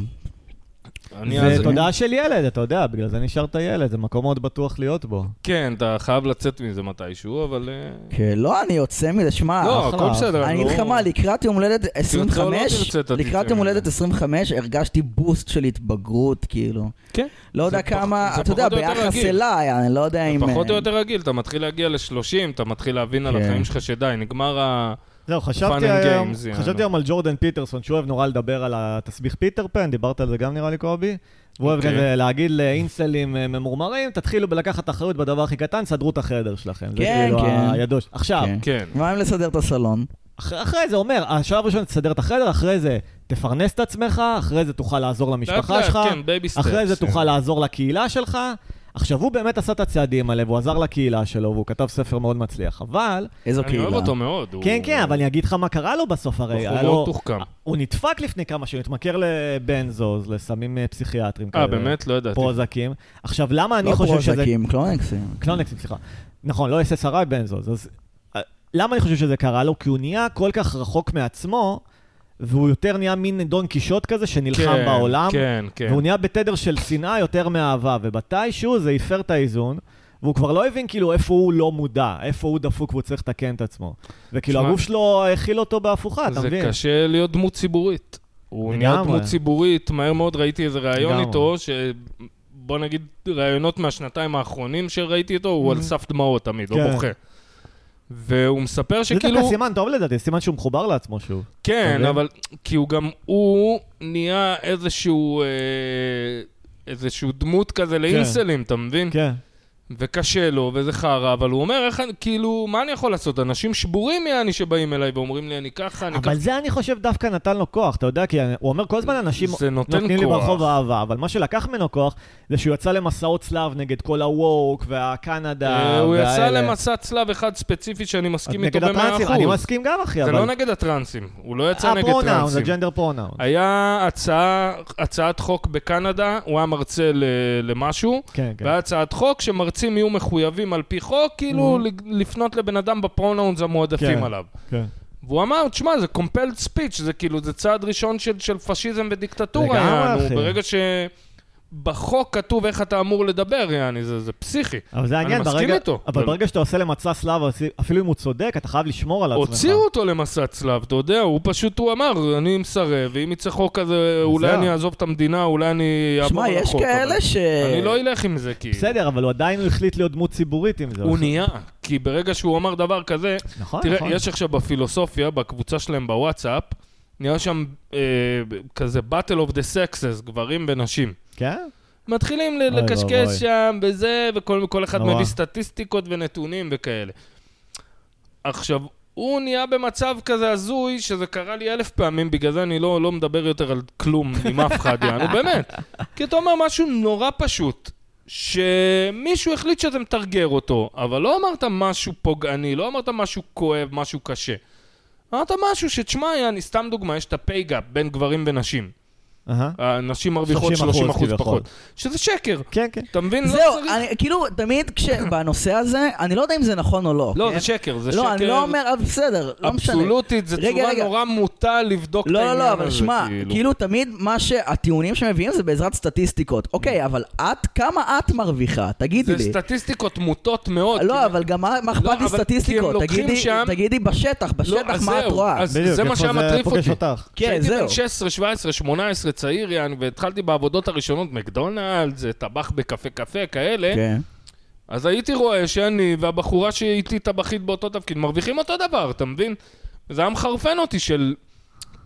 זה תודעה של ילד, אתה יודע, בגלל זה נשארת ילד, זה מקום מאוד בטוח להיות בו. כן, אתה חייב לצאת מזה מתישהו, אבל... אה, כן, לא, אני יוצא מזה, שמע, לא. הכל בסדר. אני אגיד לך לא- מה, לקראת יום הולדת 25, תרצה, לא לקראת יום הולדת מזה. 25 הרגשתי בוסט של התבגרות, כאילו. כן. לא יודע זה כמה, זה אתה יודע, ביחס. אליי, אני לא יודע אם... פחות או אה, יותר רגיל, אתה מתחיל להגיע ל-30, אתה מתחיל להבין על כן. החיים שלך שדי, נגמר ה... זהו, חשבתי היום, games. חשבתי היום על ג'ורדן פיטרסון, שהוא אוהב נורא לדבר על התסביך פיטר פן, דיברת על זה גם נראה לי קובי. והוא אוהב אוקיי. כזה להגיד לאינסלים אה, ממורמרים, תתחילו בלקחת אחריות בדבר הכי קטן, סדרו את החדר שלכם. זה כן, כאילו כן. הידוש. עכשיו, כן. כן. מה אם לסדר את הסלון? אחרי, אחרי זה אומר, השלב הראשון תסדר את החדר, אחרי זה תפרנס את עצמך, אחרי זה תוכל לעזור למשפחה שלך, כן. אחרי זה כן. תוכל לעזור לקהילה שלך. עכשיו, הוא באמת עשה את הצעדים האלה, והוא עזר לקהילה שלו, והוא כתב ספר מאוד מצליח, אבל... איזו אני קהילה. אוהב אותו מאוד. הוא- כן, כן, אבל אני אגיד לך מה קרה לו בסוף, הרי בחור היה מאוד. תוחכם. הוא נדפק לפני כמה שנים, התמכר לבנזוז, לסמים אה, פסיכיאטרים אה, כאלה. באמת? לא ידעתי. פרוזקים. עכשיו, למה אני לא חושב שזה... פרוזקים, קלונקסים. קלונקסים, סליחה. נכון, לא SSRI בנזוז. אז אה, למה אני חושב שזה קרה לו? כי הוא נהיה כל כך רחוק מעצמו, והוא יותר נהיה מין דון קישוט כזה שנלחם כן, בעולם. כן, כן. והוא נהיה בתדר של שנאה יותר מאהבה, ומתישהו זה הפר את האיזון, והוא כבר לא הבין כאילו איפה הוא לא מודע, איפה הוא דפוק והוא צריך לתקן את עצמו. וכאילו הגוף שלו הכיל אותו בהפוכה, אתה זה מבין? קשה להיות דמות ציבורית. הוא נהיה. דמות ציבורית, מהר מאוד ראיתי איזה ראיון. איתו, ש... בוא נגיד, ראיונות מהשנתיים האחרונים שראיתי איתו, הוא על Mhm. סף דמעות תמיד. לא בוכה. והוא מספר זה דווקא שכאילו... סימן טוב לדעתי, סימן שהוא מחובר לעצמו שוב. כן? אבל כי הוא גם, הוא נהיה איזשהו, אה, איזשהו דמות כזה לאינסלים, אתה מבין? כן. וקשה לו, וזה חרא, אבל הוא אומר, איך, אני- כאילו, מה אני יכול לעשות? אנשים שבורים יעני שבאים אליי ואומרים לי, אני ככה, אני ככה. אבל זה אני חושב דווקא נתן לו כוח, אתה יודע, כי הוא אומר כל הזמן אנשים זה נותן נותנים לי. ברחוב אהבה, אבל מה שלקח ממנו כוח זה שהוא יצא למסעות צלב נגד כל הווק והקנדה. אה, הוא יצא והאלה. למסע צלב אחד ספציפי שאני מסכים איתו נגד המאה הטרנסים, אני אחוז. מסכים גם אחי, זה אבל... לא נגד הטרנסים, הוא לא יצא נגד ה pronoun, זה טרנסים. gender pronoun. היה הצעה, הצעת חוק בקנדה, הוא היה מרצה ל- למשהו, כן, כן. שמרצים יהיו מחויבים על פי חוק, כאילו לפנות לבן אדם ב pronouns המועדפים כן. עליו. כן. והוא אמר, תשמע, זה compelled speech, זה כאילו, זה צעד ראשון של, של פשיזם ודיקטטורה, לגמרי. אחי. ברגע שבחוק כתוב איך אתה אמור לדבר, יעני, זה, זה פסיכי. אבל זה אני העניין, מסכים ברגע- איתו. אבל אבל- ברגע שאתה עושה מסע צלב, אפילו אם הוא צודק, אתה חייב לשמור על עצמך. הוציאו אותו למסע צלב, אתה יודע, הוא פשוט, הוא אמר, אני מסרב, ואם יצא חוק כזה, אולי. אני אעזוב את המדינה, אולי אני אעבור שמע, על יש כאלה ש... אני לא אלך עם זה, כי... בסדר, אבל הוא עדיין החליט להיות דמות ציבורית עם זה. הוא נהיה, כי ברגע שהוא אמר דבר כזה, נכון, תראה, נכון. יש עכשיו בפילוסופיה, בקבוצה שלהם בוואטסאפ, נהיה שם אה, כזה battle of the sexes, גברים ונשים. כן? מתחילים אוי. לקשקש שם בזה, וכל כל אחד נורא. מביא סטטיסטיקות ונתונים וכאלה. עכשיו, הוא נהיה במצב כזה הזוי, שזה קרה לי אלף פעמים, בגלל זה אני לא, לא מדבר יותר על כלום עם אף אחד, יענו, באמת. כי אתה אומר משהו נורא פשוט, שמישהו החליט שאתה מתרגר אותו, אבל לא אמרת משהו פוגעני, לא אמרת משהו כואב, משהו קשה. אמרת משהו שתשמע, יעני, סתם דוגמה, יש את ה pay gap בין גברים ונשים. הנשים מרוויחות 30% 30% כביכול. פחות. שזה שקר. כן, כן. אתה מבין? לא זהו, כאילו, תמיד כשבנושא הזה, אני לא יודע אם זה נכון או לא. לא, כן? זה שקר, זה שקר. לא, אני לא אומר, אבל בסדר, לא משנה. אבסולוטית, זה רגע, צורה רגע. נורא מוטה לבדוק את לא, העניין לא, הזה. לא, אבל שמע, כאילו תמיד מה שהטיעונים שמביאים זה בעזרת סטטיסטיקות. אוקיי, אבל את, כמה את מרוויחה? תגידי זה לי. סטטיסטיקות מוטות מאוד. לא, אבל גם מה לא, אכפת לי סטטיסטיקות? תגידי- בשטח, לא, בשטח מה את רואה. זה מה שהיה מטריף אותי. אותך. כן, כשהייתי זהו. בן 16, 17, 18, צעיר, יעני, והתחלתי בעבודות הראשונות, מקדונלדס, טבח בקפה קפה, כאלה, כן. אז הייתי רואה שאני והבחורה שאיתי טבחית באותו תפקיד מרוויחים אותו דבר, אתה מבין? זה היה מחרפן אותי של...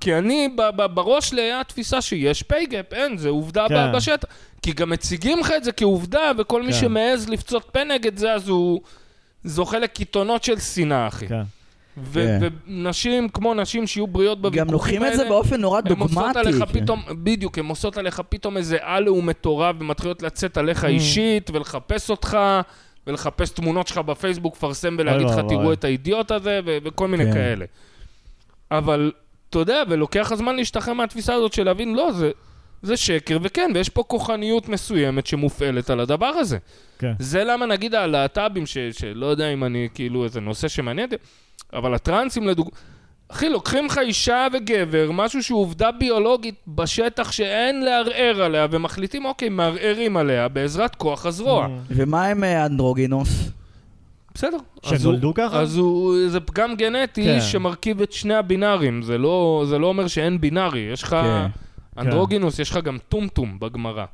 כי אני, ב- ב- בראש לי היה תפיסה שיש pay gap, אין, זה עובדה כן. בשטח. כי גם מציגים לך את זה כעובדה, וכל מי כן. שמעז לפצות פה נגד זה, אז הוא זוכה לקיתונות של שנאה, אחי. כן. ו- כן. ונשים כמו נשים שיהיו בריאות בוויכוחים גם לוקחים את זה האלה, באופן נורא הן עושות דוגמטי. עליך כן. פתאום, בדיוק, הן עושות עליך פתאום איזה עלו מטורף ומתחילות לצאת עליך אישית ולחפש אותך ולחפש תמונות שלך בפייסבוק, לפרסם ולהגיד לך. תראו את האידיוט הזה ו- וכל מיני כן. כאלה. אבל, אתה יודע, ולוקח הזמן להשתחרר מהתפיסה הזאת של להבין, לא, זה... זה שקר, וכן, ויש פה כוחניות מסוימת שמופעלת על הדבר הזה. כן. זה למה נגיד הלהט"בים, ש- שלא יודע אם אני כאילו איזה נושא שמעניין אותי, אבל הטרנסים לדוגמה... אחי, לוקחים לך אישה וגבר, משהו שהוא עובדה ביולוגית בשטח שאין לערער עליה, ומחליטים, אוקיי, מערערים עליה בעזרת כוח הזרוע. Mm. ומה עם אה, אנדרוגינוס? בסדר. אז שנולדו ככה? אז הוא, זה פגם גנטי כן. שמרכיב את שני הבינארים, זה לא, זה לא אומר שאין בינארי, יש לך כן. אנדרוגינוס, יש לך גם טומטום בגמרא.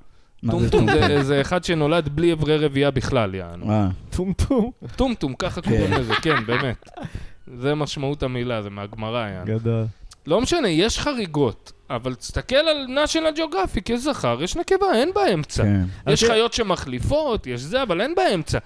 טומטום זה- זה אחד שנולד בלי אברי רבייה בכלל, יענו. אה, טומטום. טומטום, ככה כן. קוראים לזה, כן, באמת. זה משמעות המילה, זה מהגמרא, יענו. גדול. לא משנה, יש חריגות, אבל תסתכל על national geographic, יש זכר, יש נקבה, אין באמצע. כן. יש אז- חיות שמחליפות, יש זה, אבל אין באמצע.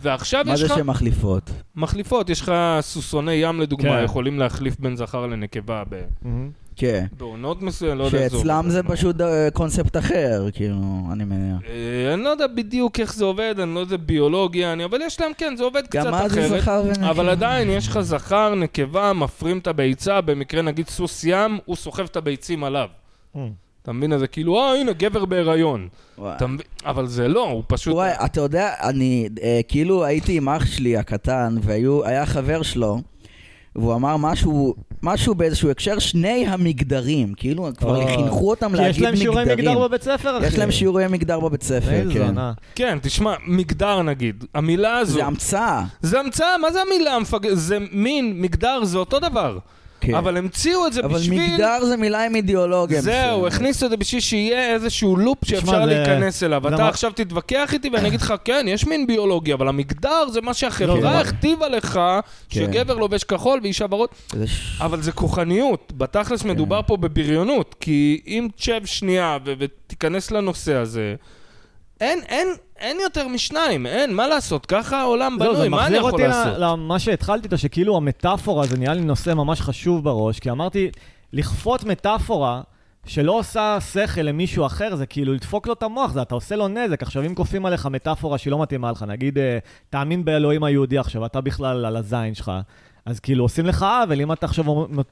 ועכשיו מה יש זה לך... שמחליפות? מחליפות, יש לך סוסוני ים לדוגמה, כן. יכולים להחליף בין זכר לנקבה ב- מהמם. כן. בעונות מסוימות, לא יודע איך זה עובד. שאצלם זה. פשוט אה, קונספט אחר, כאילו, אני מניח. אה, אני לא יודע בדיוק איך זה עובד, אני לא יודע ביולוגיה, אבל יש להם, כן, זה עובד קצת גם מה זה אחרת. זכר ונקבה? אבל עדיין, יש לך זכר, נקבה, מפרים את הביצה, במקרה נגיד סוס ים, הוא סוחב את הביצים עליו. Mm. אתה מבין? אז זה כאילו, אה, הנה, גבר בהיריון. אבל זה לא, הוא פשוט... וואי, אתה יודע, אני אה, כאילו הייתי עם אח שלי הקטן, והיה חבר שלו, והוא אמר משהו, משהו באיזשהו הקשר, שני המגדרים, כאילו כבר אה. חינכו אותם להגיד יש להם שיעורי מגדרים. מגדר בבית ספר, אחי. יש להם שיעורי מגדר בבית ספר, כן. זונה. כן, תשמע, מגדר נגיד, המילה הזו... זה המצאה. זה המצאה, מה זה המילה המפג... זה מין, מגדר, זה אותו דבר. כן. אבל המציאו את זה אבל בשביל... מגדר זה מילה עם אידיאולוגיה. זהו. הכניסו את זה בשביל שיהיה איזשהו לופ שאפשר זה- להיכנס אליו. אתה מה- עכשיו תתווכח איתי ואני אגיד לך, כן, יש מין ביולוגיה, אבל המגדר זה מה לא, שהחברה מה- הכתיבה לך, כן. שגבר לובש כחול ואישה ורוד. זה אבל זה כוחניות. בתכלס כן. מדובר פה בבריונות, כי אם תשב שנייה ו- ותיכנס לנושא הזה, אין, אין, אין יותר משניים, אין, מה לעשות? ככה העולם בנוי, זה מה אני מחזיר יכול אותי לעשות? ל- למה שהתחלתי איתו, שכאילו המטאפורה זה נהיה לי נושא ממש חשוב בראש, כי אמרתי, לכפות מטאפורה שלא עושה שכל למישהו אחר, זה כאילו לדפוק לו את המוח, זה אתה עושה לו נזק. עכשיו, אם כופים עליך מטאפורה שהיא לא מתאימה לך, נגיד, אה, תאמין באלוהים היהודי עכשיו, אתה בכלל על הזין שלך, אז כאילו עושים לך עוול, אם אתה עכשיו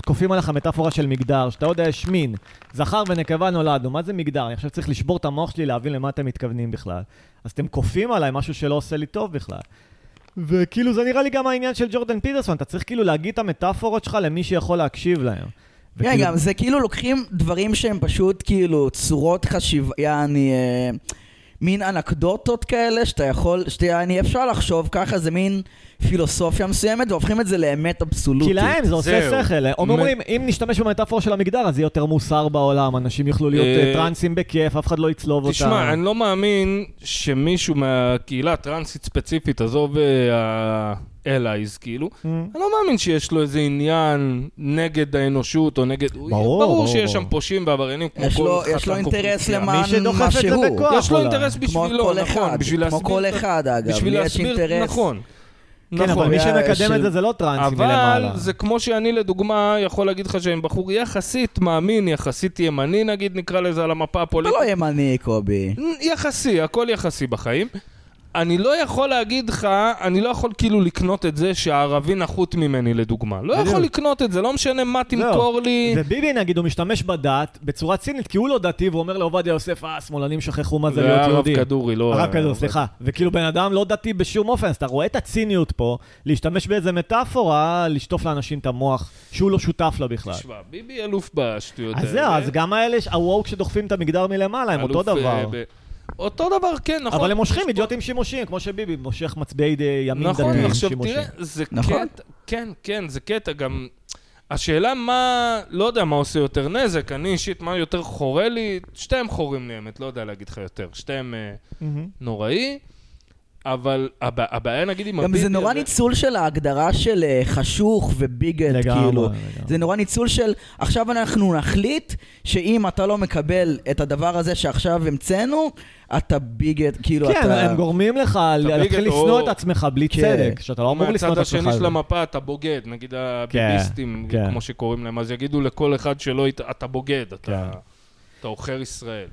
כופים עליך מטאפורה של מגדר, שאתה יודע, יש מין, זכר ונקבה נולדנו, מה זה מגדר? אני עכשיו צריך לשבור את המוח שלי להבין למה אתם מתכוונים בכלל. אז אתם כופים עליי משהו שלא עושה לי טוב בכלל. וכאילו זה נראה לי גם העניין של ג'ורדן פיטרסון, אתה צריך כאילו להגיד את המטאפורות שלך למי שיכול להקשיב להם. וכאילו- גם זה כאילו לוקחים דברים שהם פשוט כאילו צורות חשיבה, יעני, אה, מין אנקדוטות כאלה שאתה יכול, שיעני אפשר לחשוב ככה, זה מין פילוסופיה מסוימת, והופכים את זה לאמת אבסולוטית. כי להם זה עושה. שכל. הם אומרים, אם נשתמש במטאפורה של המגדר, אז יהיה יותר מוסר בעולם, אנשים יוכלו להיות אה, אה, טרנסים בכיף, אף אחד לא יצלוב אותם. תשמע, אני לא מאמין שמישהו מהקהילה הטרנסית ספציפית, עזוב ה-allies, כאילו, Mm. אני לא מאמין שיש לו איזה עניין נגד האנושות או נגד... ברור, ברור ברור, שיש שם. פושעים ועבריינים כמו יש כל לו, יש לו אינטרס. למען מי שדוחף מה את זה שהוא. בכוח. יש לו. אינטרס בשבילו, כל נכון, כמו. כל אחד, אגב, בשביל להסביר. נכון. כן, אבל מי אה, שמקדם של- את זה זה לא טרנסים אבל מלמעלה. זה כמו שאני לדוגמה יכול להגיד לך שאני בחור יחסית מאמין, יחסית ימני נגיד, נקרא לזה על המפה אתה הפוליטית. לא ימני, קובי. יחסי, הכל יחסי בחיים. אני לא יכול להגיד לך, אני לא יכול כאילו לקנות את זה שהערבי נחות ממני לדוגמה. לא בדיוק. יכול לקנות את זה, לא משנה מה תמכור לי. וביבי נגיד, הוא משתמש בדת בצורה צינית, כי הוא לא דתי, והוא אומר לעובדיה יוסף, אה, השמאלנים שכחו מה זה זה להיות הרב יהודי. כדורי, לא... הרב כדור, הרב- סליחה. וכאילו בן אדם לא דתי בשום אופן, אז אתה רואה את הציניות פה, להשתמש באיזה מטאפורה, לשטוף לאנשים את המוח, שהוא לא שותף לה בכלל. תשמע, ביבי אלוף בשטויות אז זהו, אז גם האלה, הוואוק שדוחפים את המגדר מלמעלה, הם אותו אה, דבר. ב- אותו דבר, כן, נכון. אבל הם מושכים אידיוטים שימושים, כמו שביבי מושך מצביעי ימין נכון, דתיים עכשיו שימושים. תראה, זה נכון. קטע, כן, כן, זה קטע גם... השאלה מה, לא יודע מה עושה יותר נזק, אני אישית, מה יותר חורה לי, שתיהם חורים לי, האמת, לא יודע להגיד לך יותר, שתיהם מהמם. נוראי, אבל הב- הבעיה נגיד עם גם הביבי זה נורא הזה- ניצול של ההגדרה של אה, חשוך וביגט, לגמרי, כאילו. לגמרי. זה נורא ניצול של עכשיו אנחנו נחליט שאם אתה לא מקבל את הדבר הזה שעכשיו המצאנו, אתה ביגט, כאילו כן, אתה... הם גורמים לך להתחיל לשנוא את עצמך בלי כן. צדק, שאתה לא אמור לשנוא את מהצד עצמך. השני של המפה אתה בוגד, נגיד הביביסטים, כן. כמו שקוראים להם, אז יגידו לכל אחד שלא, אתה בוגד, אתה כן. אתה עוכר ישראל.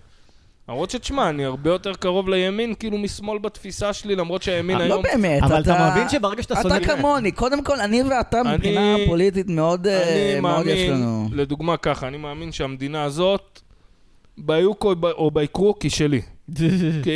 למרות שתשמע, אני הרבה יותר קרוב לימין, כאילו משמאל בתפיסה שלי, למרות שהימין לא היום... באמת, אבל אתה מבין שברגע שאתה שונא... אתה כמוני, קודם כל, אני ואתה אני- מבחינה פוליטית מאוד אה, אני מאוד יש מאמין, לנו. לדוגמה ככה, אני מאמין שהמדינה הזאת, ביוקו או ביקרו, כי שלי. כי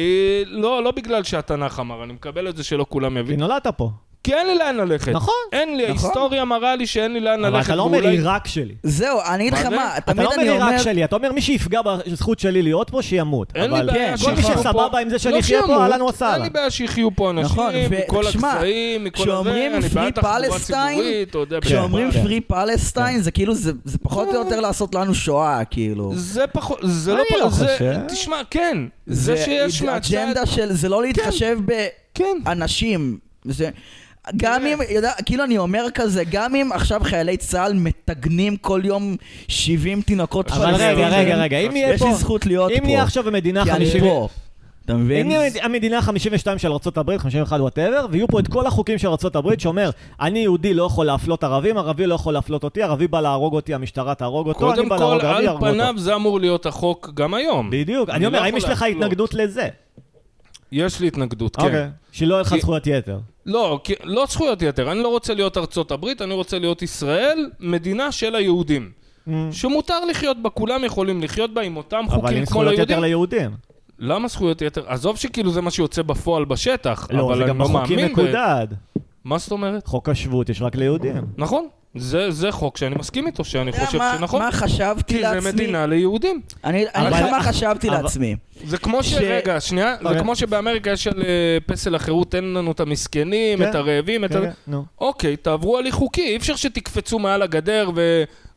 לא, לא בגלל שהתנ"ך אמר, אני מקבל את זה שלא כולם כי יבינו. נולדת פה. כי אין לי לאן ללכת. נכון. אין לי, נכון. ההיסטוריה מראה לי שאין לי לאן אבל ללכת. אתה לא אומר עיראק שלי. זהו, אני אגיד לך זה? מה, אתה תמיד לא אומר אני אומר... עיראק שלי, אתה אומר מי שיפגע בזכות שלי להיות פה, שימות. אין לי אבל בעיה כל מי שיחיו פה. שסבבה עם זה שאני לא אחיה פה, אהלן אין וסהלן. לי בעיה שיחיו פה אנשים, נכון, מכל הגזעים, מכל הזה, אני בעד תחבורה ציבורית, אתה יודע, כשאומרים כן. פרי פלסטיין, זה כאילו, זה זה פחות או יותר לעשות לנו שואה, כאילו. זה פחות, זה לא אני לא פחות, זה, חושב. תשמע, כן, זה שיש מהצד, אג'נדה של, זה לא להתחשב כן, באנשים. גם. אם, יודע, כאילו אני אומר כזה, גם אם עכשיו חיילי צה"ל מטגנים כל יום 70 תינוקות אבל רגע, רגע, רגע, אם יהיה יש פה... לי זכות להיות פה. אם נהיה עכשיו במדינה כי אני 50... פה. אתה מבין? אם נהיה המדינה 52 של ארה"ב, 51 וואטאבר, ויהיו פה את כל החוקים של ארה"ב שאומר, אני יהודי לא יכול להפלות ערבים, ערבי לא יכול להפלות אותי, ערבי בא להרוג אותי, המשטרה תהרוג אותו, אני קודם בא כל, להרוג ערבי, על יהרגו אותו. פניו זה אמור להיות החוק גם היום. בדיוק, אני אומר, לא האם יש לך. התנגדות לזה? יש לי התנגדות, כן. אוקיי. שלא יהיה לך זכויות יתר. לא, לא זכויות יתר, אני לא רוצה להיות ארצות הברית, אני רוצה להיות ישראל, מדינה של היהודים. שמותר לחיות בה, כולם יכולים לחיות בה עם אותם אבל עם חוקים כמו זכויות יתר ליהודים. ליהודים. למה זכויות יתר? עזוב שכאילו זה מה שיוצא בפועל בשטח, לא, אבל זה אני גם לא בחוקים מאמין ב... מקודד. מה זאת אומרת? חוק השבות יש רק ליהודים. נכון, זה, זה חוק שאני מסכים איתו, שאני חושב מה- שנכון. מה חשבתי כי זה לעצמי? מדינה ליהודים. אני אני אגיד לך מה חשבתי אבל- לעצמי. זה כמו ש... ש- רגע, שנייה, זה אוקיי. כמו שבאמריקה יש על אה, פסל החירות, תן לנו את המסכנים, כן. את הרעבים, את ה... כן, נו. אוקיי, תעברו הליך חוקי, אי אפשר שתקפצו מעל הגדר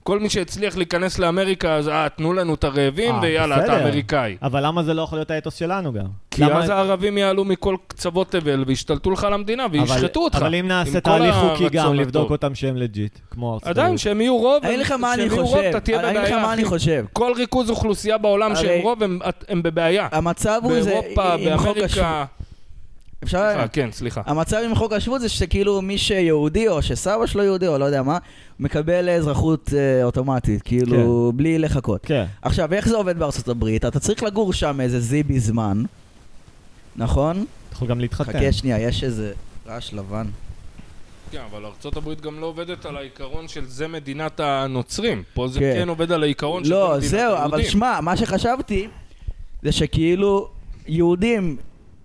וכל מי שהצליח להיכנס לאמריקה, אז אה, תנו לנו את הרעבים אה, ויאללה, אתה בסדר. אמריקאי. אבל למה זה לא יכול להיות האתוס שלנו גם? כי למה- אז הערבים יעלו מכל קצוות תבל וישתלטו לך על המדינה אבל- וישחטו אותך. אבל אם נעשה כל תהליך חוקי גם, לבדוק הטוב. אותם שהם legit, כמו ארצות עדיין, הברית. שהם יהיו רוב, אני לך מה שהם אני יהיו רוב, חושב. אתה תהיה אני אגיד לך בבעיה, מה אני. חושב. כל ריכוז אוכלוסייה בעולם הרי- שהם רוב, הם- הם בבעיה. המצב הוא זה, באירופה, עם חוק השבות. באמריקה... אפשר... סליחה, כן, סליחה. המצב עם חוק השבות זה שכאילו מי שיהודי או שסבא שלו יהודי או לא יודע מה, מקבל אזרחות אה, אוטומטית, כאילו בלי לחכות. כן. עכשיו, איך זה עובד בארצות הברית? אתה צריך לגור שם איזה זיבי זמן, נכון? אתה יכול גם להתחתן. חכה שנייה, יש איזה רעש לבן. כן, אבל ארה"ב גם לא עובדת על העיקרון של זה מדינת הנוצרים. פה זה כן. כן עובד על העיקרון של זה לא, מדינת זהו, אבל היהודים. שמע, מה שחשבתי זה שכאילו יהודים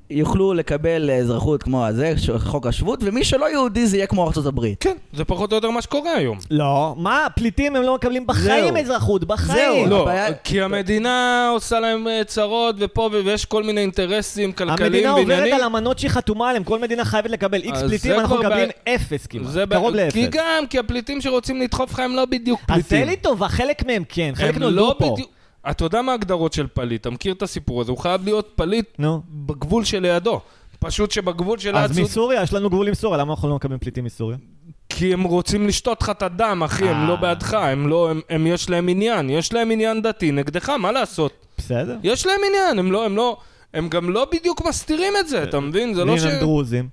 יוכלו לקבל אזרחות כמו הזה, חוק השבות, ומי שלא יהודי זה יהיה כמו ארצות הברית. כן, זה פחות או יותר מה שקורה היום. לא, מה? פליטים הם לא מקבלים בחיים זהו. אזרחות, בחיים. זהו. לא, הבעיה- כי המדינה עושה להם אה, צרות ופה ויש כל מיני אינטרסים כלכליים המדינה עוברת ועניינים. על אמנות שהיא חתומה עליהן, כל מדינה חייבת לקבל איקס אז פליטים, אנחנו מקבלים בעיה- אפס כמעט, קרוב לאפס. כי גם, כי הפליטים שרוצים לדחוף לך הם לא בדיוק אז פליטים. תן לי טובה, חלק מהם כן, חלק נולדו לא פה. בדיוק... אתה יודע מה ההגדרות של פליט, אתה מכיר את הסיפור הזה, הוא חייב להיות פליט נו. בגבול שלידו. פשוט שבגבול של אז הצוד... מסוריה, יש לנו גבול עם סוריה, למה אנחנו לא מקבלים פליטים מסוריה? כי הם רוצים לשתות לך את הדם, אחי, הם אה. לא בעדך, הם לא, הם, הם יש להם עניין, יש להם עניין דתי נגדך, מה לעשות? בסדר. יש להם עניין, הם לא, הם לא, הם גם לא בדיוק מסתירים את זה, אתה מבין? זה לא ואם ש... הם דרוזים.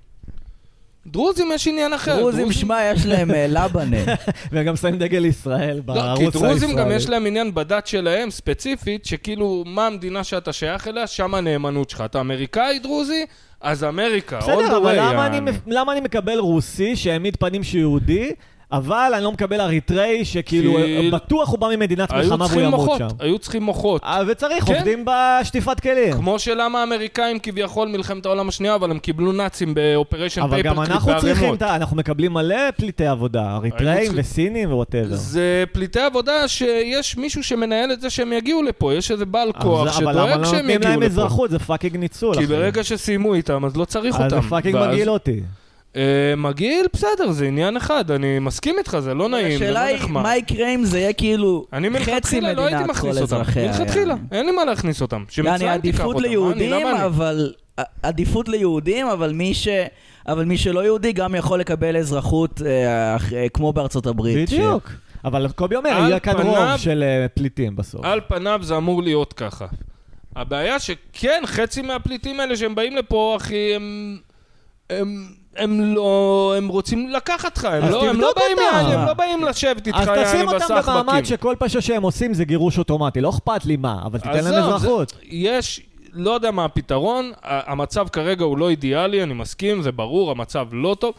דרוזים יש עניין אחר. דרוזים, שמע, יש להם אה, לבנה. והם גם שמים דגל ישראל לא, בערוץ כי הישראלי. דרוזים גם יש להם עניין בדת שלהם, ספציפית, שכאילו, מה המדינה שאתה שייך אליה, שם הנאמנות שלך. אתה אמריקאי דרוזי, אז אמריקה, all the בסדר, אבל למה אני מקבל רוסי שהעמיד פנים שהוא יהודי, אבל אני לא מקבל אריתראי שכאילו כי- בטוח הוא בא ממדינת מלחמה והוא ימות מוחות, שם. היו צריכים מוחות. אה, וצריך, כן. עובדים בשטיפת כלים. כמו שלמה האמריקאים כביכול מלחמת העולם השנייה, אבל הם קיבלו נאצים באופריישן אבל גם פייפר קליפ אנחנו צריכים, בערימות. ה- אנחנו מקבלים מלא פליטי עבודה, אריתראים וסינים ו whatever. זה פליטי עבודה שיש מישהו שמנהל את זה שהם יגיעו לפה, יש איזה בעל כוח אבל למה שדואג לא שהם נותנים יגיעו להם לפה. אזרחות? זה fucking ניצול. כי. ברגע שסיימו איתם, אז לא צריך אז אותם. זה fucking ואז- מגעיל אותי. אה, מגעיל, בסדר, זה עניין אחד, אני מסכים איתך, זה לא נעים, זה השאלה לא היא, נחמד. מה יקרה אם זה יהיה כאילו אני חצי מלכתחילה לא הייתי מדינת כל מכניס אותם. אזרחיה. מלכתחילה. אין לי מה להכניס אותם. יעני, עדיפות אותם. ליהודים, אני, אני? אבל... עדיפות ליהודים, אבל מי ש... אבל מי שלא יהודי גם יכול לקבל אזרחות אה, אה, כמו בארצות הברית. ש- בדיוק. אבל קובי אומר, יהיה כאן פניו- רוב של אה, פליטים בסוף. על פניו זה אמור להיות ככה. הבעיה שכן, חצי מהפליטים האלה שהם באים לפה, אחי, הם... הם... הם לא... הם רוצים לקחת לך, הם אז לא, הם לא באים. יעני, הם לא באים לשבת איתך אז יעני תשים אותם במעמד בסחבקים. שכל פשע שהם עושים זה גירוש אוטומטי, לא אכפת לי מה, אבל תיתן להם אזרחות. יש, לא יודע מה הפתרון, המצב כרגע הוא לא אידיאלי, אני מסכים, זה ברור, המצב לא טוב.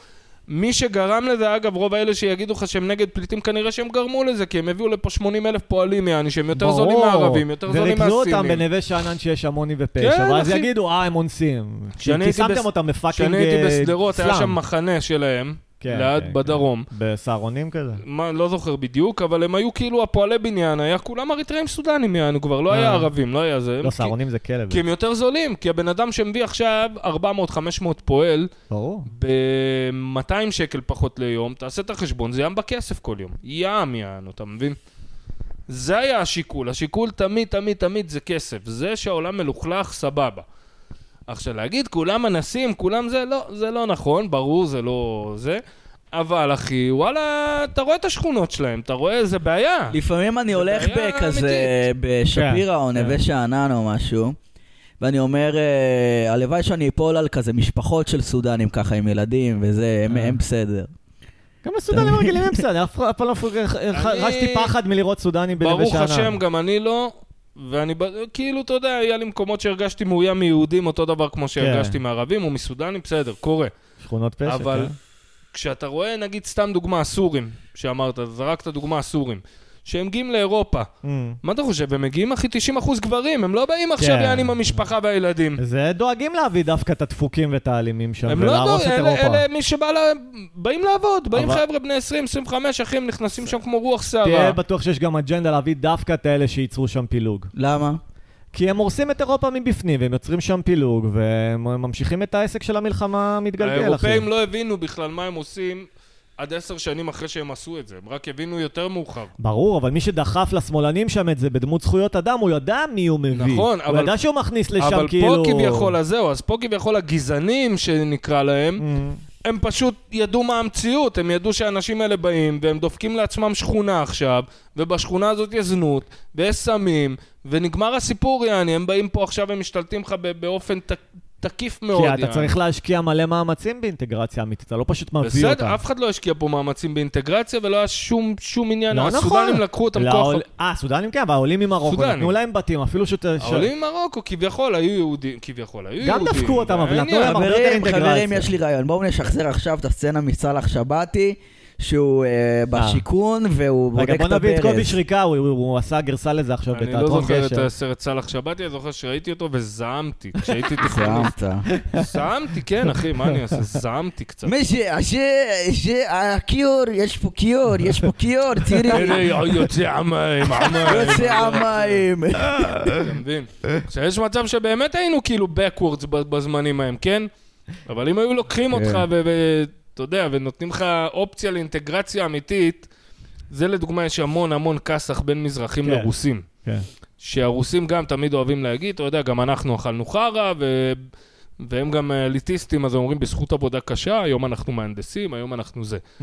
מי שגרם לזה, אגב, רוב האלה שיגידו לך שהם נגד פליטים, כנראה שהם גרמו לזה, כי הם הביאו לפה 80 אלף פועלים, יעני, שהם יותר זולים מהערבים, יותר זולים וריכזו אותם מהסינים. בנווה שאנן שיש המוני ופשע, כן, ואז אחי. יגידו, אה, הם אונסים. כי שמתם בס- אותם בפאקינג כשאני הייתי אה, בשדרות, היה סלאם. שם מחנה שלהם, כן, ליד כן, בדרום. כן. בסהרונים כזה. מה, לא זוכר בדיוק, אבל הם היו כאילו הפועלי בניין, היה כולם אריתראים סודנים, יענו, כבר לא אה. היה ערבים, לא היה זה. לא, סהרונים זה כלב. כי הם יותר זולים, כי הבן אדם שמביא עכשיו 400-500 פועל, ברור. ב-200 שקל פחות ליום, תעשה את החשבון, זה ים בכסף כל יום. ים יענו, אתה מבין? זה היה השיקול, השיקול תמיד, תמיד, תמיד זה כסף. זה שהעולם מלוכלך, סבבה. עכשיו, להגיד כולם אנסים, כולם זה, לא, זה לא נכון, ברור, זה לא זה. אבל אחי, וואלה, אתה רואה את השכונות שלהם, אתה רואה, זה בעיה. לפעמים אני הולך בכזה, בשפירא או כן. נווה שאנן או משהו, ואני אומר, אה, הלוואי שאני אפול על כזה משפחות של סודנים ככה עם ילדים וזה, הם- אה. בסדר. גם הסודנים הרגילים הם בסדר, אף פעם לא חשתי פחד מלראות סודנים בנווה ברוך שאנן. השם, גם אני לא. ואני, כאילו, אתה יודע, היה לי מקומות שהרגשתי מאוים מיהודים, אותו דבר כמו שהרגשתי מערבים, ומסודנים, בסדר, קורה. שכונות פשע, אבל כן. כשאתה רואה, נגיד, סתם דוגמה, הסורים, שאמרת, זרקת דוגמה, הסורים, שהם מגיעים לאירופה. Mm. מה אתה חושב? הם מגיעים, אחי, 90% גברים, הם לא באים עכשיו כן. יעני עם המשפחה והילדים. זה דואגים להביא דווקא את הדפוקים ואת האלימים שם, הם לא ולהרוס יודעים, את אלה, אירופה. אלה מי שבא ל... באים לעבוד, באים אבל- חבר'ה בני 20, 25, אחי, הם נכנסים שם כמו רוח תהיה שערה. בטוח שיש גם אג'נדה להביא דווקא את האלה שייצרו שם פילוג. למה? כי הם הורסים את אירופה מבפנים, והם יוצרים שם פילוג, והם ממשיכים את העסק של המלחמה המתגלגל, אחי. האירופאים לא הבינו בכלל מה הם עושים עד עשר שנים אחרי שהם עשו את זה, הם רק הבינו יותר מאוחר. ברור, אבל מי שדחף לשמאלנים שם את זה בדמות זכויות אדם, הוא ידע מי הוא מביא. נכון, הוא אבל- ידע שהוא מכניס לשם אבל כאילו... פה כביכול, אז זהו, אז פה כביכול הגזענים שנקרא להם, Mm. הם פשוט ידעו מה המציאות, הם ידעו שהאנשים האלה באים והם דופקים לעצמם שכונה עכשיו, ובשכונה הזאת יש זנות, ויש סמים, ונגמר הסיפור יעני, הם באים פה עכשיו ומשתלטים לך ב- באופן ת- תקיף מאוד כי יעני. אתה צריך להשקיע מלא מאמצים באינטגרציה אמיתית, אתה לא פשוט מביא אותם. בסדר, אף אחד לא השקיע פה מאמצים באינטגרציה ולא היה שום, שום עניין. לא הסודנים נכון. לקחו אותם לעול- כוח... אה, הסודנים כן, אבל העולים ממרוקו. נתנו להם בתים, אפילו. ש- העולים ממרוקו כביכול היו יהודים, כביכול היו גם יהודים. דפקו אותם, אבל נתנו להם. הרבה יותר חברים, אינטגרציה. חברים, יש לי רעיון. בואו נשחזר עכשיו את הסצנה מסלאח שבתי, שהוא אה, בשיכון והוא בודק רגע, את בוא נביא את קובי הברז. שריקה, הוא- הוא הוא עשה גרסה לזה עכשיו אני לא בתיאטרון זוכר את. הסרט סאלח שבתי, אני זוכר שראיתי אותו וזעמתי. כשהייתי תיכון. זעמת. זעמתי, כן, אחי, מה אני אעשה? זעמתי קצת. מי ש... ש... ש... הכיור, יש פה כיור, יש פה כיור, תראי. הנה, יוצא המים, המים. יוצא המים. אתה מבין? עכשיו, יש מצב שבאמת היינו כאילו backwards בזמנים ההם, כן? אבל אם היו לוקחים כן. אותך ואתה יודע, ונותנים לך אופציה לאינטגרציה אמיתית, זה לדוגמה, יש המון המון כסח בין מזרחים כן. לרוסים. כן. שהרוסים גם תמיד אוהבים להגיד, אתה יודע, גם אנחנו אכלנו חרא, ו... והם גם אליטיסטים, אז אומרים בזכות עבודה קשה, היום אנחנו מהנדסים, היום אנחנו זה. Mm.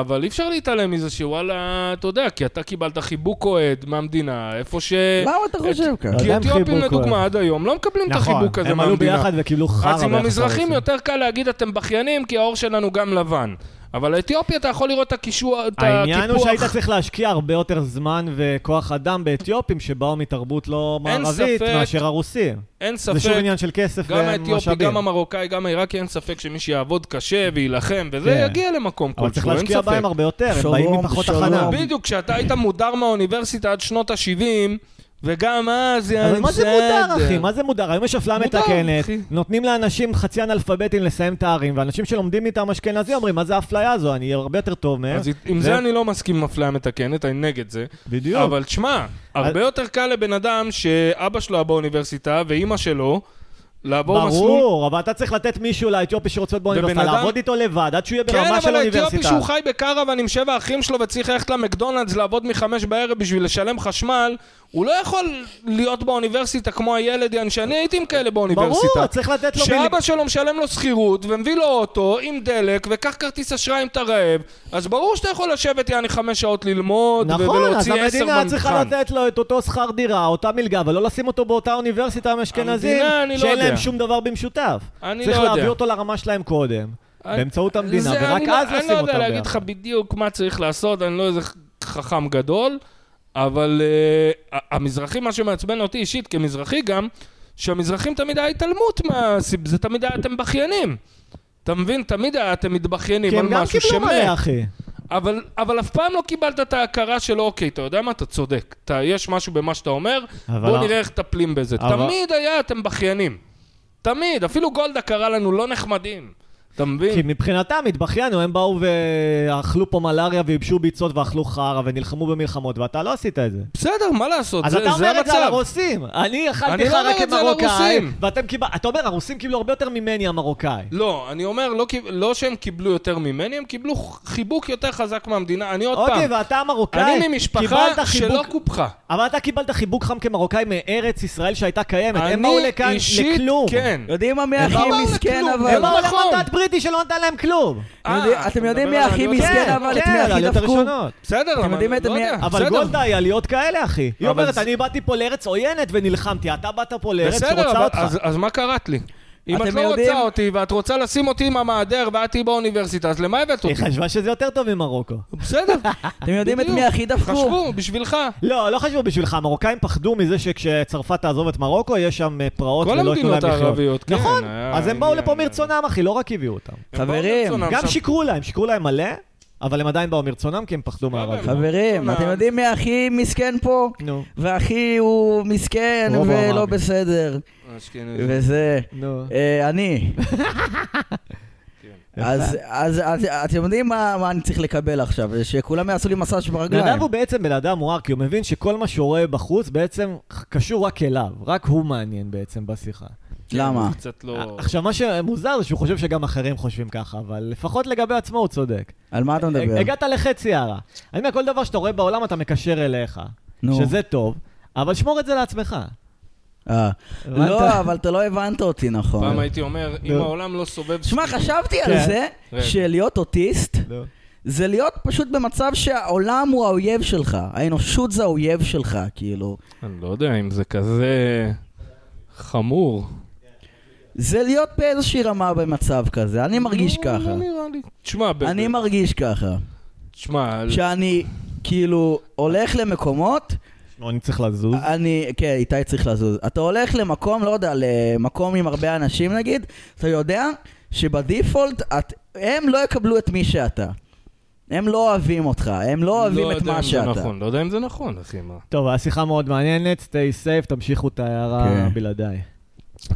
אבל אי אפשר להתעלם מזה שוואלה, אתה יודע, כי אתה קיבלת חיבוק אוהד מהמדינה, איפה ש... למה אתה חושב ככה? כי אתיופים לדוגמה. עד היום לא מקבלים את נכון, החיבוק הזה הם עלו מהמדינה. ביחד וקיבלו חרא אז עם המזרחים. יותר קל להגיד אתם בכיינים, כי העור שלנו גם לבן. אבל האתיופי אתה יכול לראות את הקישור, את העניין הוא שהיית הקיפוח. צריך להשקיע הרבה יותר זמן וכוח אדם באתיופים שבאו מתרבות לא מערבית ספק. מאשר הרוסים. אין זה שוב ספק, עניין של כסף גם האתיופי, ומשאבים. גם המרוקאי, גם העיראקי, אין ספק שמי שיעבוד קשה ויילחם וזה, כן. יגיע למקום אבל צריך כלשהו, אין להשקיע ספק. בהם הרבה יותר, הם שלום, באים מפחות. הכנה. בדיוק, כשאתה היית מודר מהאוניברסיטה עד שנות ה-70, וגם אז, אבל יעני מה זה בסדר. מודר, אחי? מה זה מודר? היום יש אפליה מתקנת. נותנים לאנשים חצי אנאלפביתים לסיים תארים, ואנשים שלומדים איתם אשכנזי אומרים, מה זה האפליה הזו? אני הרבה יותר טוב מהם. אז עם זה- זה אני לא מסכים עם אפליה מתקנת, אני נגד זה. בדיוק. אבל תשמע, הרבה יותר קל לבן אדם שאבא שלו היה באוניברסיטה ואימא שלו לעבור מסלול... ברור, אבל אתה צריך לתת מישהו לאתיופי שרוצה להיות באוניברסיטה, אדם- לעבוד איתו לבד, עד שהוא יהיה כן, ברמה של אבל האתיופי. שהוא חי בקרוון עם שבע אחים שלו וצריך ללכת למקדונלדס לעבוד מחמש בערב בשביל לשלם חשמל, הוא לא יכול להיות באוניברסיטה כמו הילד, שאני הייתי עם כאלה באוניברסיטה. ברור, צריך לתת לו... שאבא שלו משלם לו שכירות ומביא לו אוטו עם דלק וקח כרטיס אשראי אם אתה רעב אז ברור שאתה יכול לשבת יעני חמש שעות ללמוד נכון, אז ולהוציא עשר המדינה צריכה במבחן. לתת לו את אותו שכר דירה, אותה מלגה, ולא לשים אותו באותה אוניברסיטה עם אשכנזים, לא שאין להם. שום דבר במשותף. אני צריך לא יודע. להביא אותו לרמה שלהם קודם, באמצעות המדינה, ורק אני לא- אז לשים אני לא יודע אותם להגיד לך ביחד. בדיוק מה צריך לעשות, אני לא איזה חכם גדול, אבל uh, המזרחים, מה שמעצבן אותי אישית כמזרחי גם, שהמזרחים תמיד היה התעלמות מה... זה תמיד היה אתם בכיינים. אתה מבין? תמיד היה אתם מתבכיינים כי על הם גם משהו קיבלו שמת. מלא, אחי. אבל, אבל אף פעם לא קיבלת את ההכרה של אוקיי, אתה יודע מה? אתה צודק. אתה, יש משהו במה שאתה אומר, אבל בוא נראה איך מטפלים בזה. אבל- תמיד היה אתם בכיינים. תמיד. אפילו גולדה קרא לנו לא נחמדים. אתה מבין? כי מבחינתם התבכיינו, הם באו ואכלו פה מלאריה וייבשו ביצות ואכלו חרא ונלחמו במלחמות, ואתה לא עשית את זה. בסדר, מה לעשות? אז זה, אתה זה אומר את זה על המצב. הרוסים. אני אני אכלתי לא חרא כמרוקאי. ואתם קיבלתם... אתה אומר, הרוסים קיבלו הרבה יותר ממני המרוקאי. לא, אני אומר, לא, לא שהם קיבלו יותר ממני, הם קיבלו חיבוק יותר חזק מהמדינה. אני עוד אוקיי, פעם, ואתה המרוקאי, אני ממשפחה שלא קופחה. אבל אתה קיבלת חיבוק חם כמרוקאי מארץ ישראל שהייתה קיימת. הם אני באו לכאן אישית, לכלום. כן. יודעים מה מי הם הכי באו מסכן לכלום, אבל? הם באו נכון. למנדט בריטי שלא נתן להם כלום. אתם יודעים- אה, אתם אתה יודעים מדבר מי על הכי? מסכן כן, אבל את כן, מי הכי דפקו? בסדר, אתם אבל יודעים אני את לא מי- יודע. אבל בסדר. גולדה היא עליות כאלה, אחי. היא אומרת, אני באתי פה לארץ עוינת ונלחמתי, אתה באת פה לארץ בסדר, שרוצה אותך. אז, אז מה קראת לי? אם אתם את לא יודעים- רוצה אותי ואת רוצה לשים אותי עם המעדר ואת תהיי באוניברסיטה, אז למה הבאת היא אותי? חשבה שזה יותר טוב ממרוקו. בסדר, אתם יודעים את. מי הכי דפקו? חשבו, בשבילך. לא, לא חשבו בשבילך, המרוקאים פחדו מזה שכשצרפת תעזוב את מרוקו, יש שם אה, פרעות כל ולא ייתנו המדינות להם לחיות. הערביות, כן. נכון, היה אז הם באו עניין. לפה מרצונם, אחי, לא רק הביאו אותם. חברים, גם. שיקרו להם, שיקרו להם מלא, אבל הם עדיין באו מרצונם כי הם פחדו. חברים, לא, אתם לא. יודעים מי הכי מסכן פה? נו, והכי הוא מסכן ולא. בסדר. אשכנזי. וזה... נו. אה, אני. כן. אז, אז, אז אתם יודעים מה, מה אני צריך לקבל עכשיו? שכולם יעשו לי מסאז' בן ברגליים. אדם הוא בעצם בן אדם מואר, כי הוא מבין שכל מה שהוא רואה בחוץ בעצם קשור רק אליו. רק הוא מעניין בעצם בשיחה. למה? כן, קצת לא... עכשיו, מה שמוזר זה שהוא חושב שגם אחרים חושבים ככה, אבל לפחות לגבי עצמו הוא צודק. על מה אתה מדבר? הגעת לחצי הערה. אני אומר, כל דבר שאתה רואה בעולם אתה מקשר אליך, נו. שזה טוב, אבל שמור את זה לעצמך. אה. לא, אבל אתה לא הבנת אותי נכון. פעם הייתי אומר, אם נו. העולם לא סובב... שמע, חשבתי על כן. זה רגע. שלהיות אוטיסט נו. זה להיות פשוט במצב שהעולם הוא האויב שלך. האנושות זה האויב שלך, כאילו. אני לא יודע אם זה כזה חמור. זה להיות באיזושהי רמה במצב כזה. אני מרגיש לא, ככה. לא נראה לי. תשמע, ב- אני מרגיש ככה. תשמע, שאני כאילו הולך למקומות, שמע, אני צריך לזוז. אני, כן, איתי צריך לזוז. אתה הולך למקום, לא יודע, למקום עם הרבה אנשים נגיד, אתה יודע שבדיפולט את, הם לא יקבלו את מי שאתה. הם לא אוהבים אותך, הם לא אוהבים את יודע מה שאתה. נכון, לא יודע אם זה נכון, אחי, מה. טוב, השיחה מאוד מעניינת, stay safe, תמשיכו את ההערה כן. בלעדיי.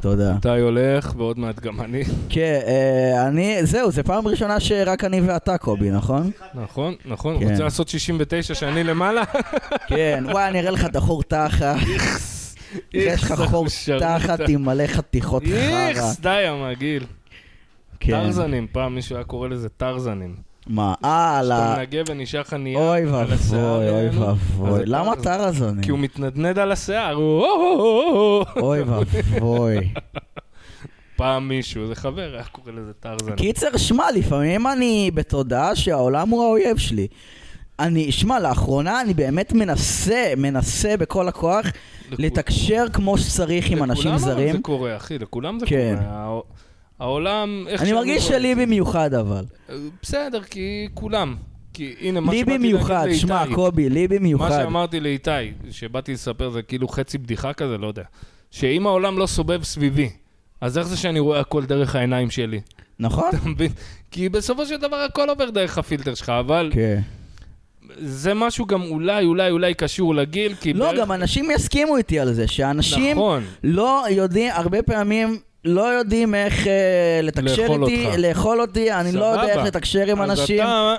תודה. אתה הולך, ועוד מעט גם אני. כן, אה, אני, זהו, זו פעם ראשונה שרק אני ואתה, קובי, נכון? נכון, נכון. כן. רוצה לעשות 69 שאני למעלה? כן, וואי, אני אראה לך את החור תחת. יש לך חור תחת עם מלא חתיכות חרא. איכס, די המגעיל. כן. טרזנים, פעם מישהו היה קורא לזה טרזנים. מה, אה, על ה... מנגב ונשאר לך נייר אוי ואבוי, אוי ואבוי. למה טרזן. טרזנים? כי הוא מתנדנד על השיער, הוא... אוי ואבוי. פעם מישהו, זה חבר, היה קורא לזה טרזנים. קיצר, שמע, לפעמים אני בתודעה שהעולם הוא האויב שלי. אני, שמע, לאחרונה אני באמת מנסה, מנסה בכל הכוח לכו- לתקשר כמו שצריך עם אנשים לכולם זרים. זה קורה, אחי, לכולם זה כן. קורה. הע- העולם, אני מרגיש שלי. במיוחד אבל. בסדר, כי כולם. כי הנה, מה לי שבאתי להגיד במיוחד, לאיתי. שמע, קובי, לי מה במיוחד. שאמרתי לאיתי, שבאתי לספר זה כאילו חצי בדיחה כזה, לא יודע. שאם העולם לא סובב סביבי, אז איך זה שאני רואה הכל דרך העיניים שלי? נכון? אתה מבין? כי בסופו של דבר הכל עובר דרך הפילטר שלך, אבל כן. זה משהו גם אולי, אולי, אולי קשור לגיל, כי לא, בערך- גם אנשים יסכימו איתי על זה, שאנשים נכון. לא יודעים, הרבה פעמים לא יודעים איך אה, לתקשר לאכול איתי, אותך. לאכול אותי, אני לא יודע סבבה. איך לתקשר עם אז אנשים. אתה,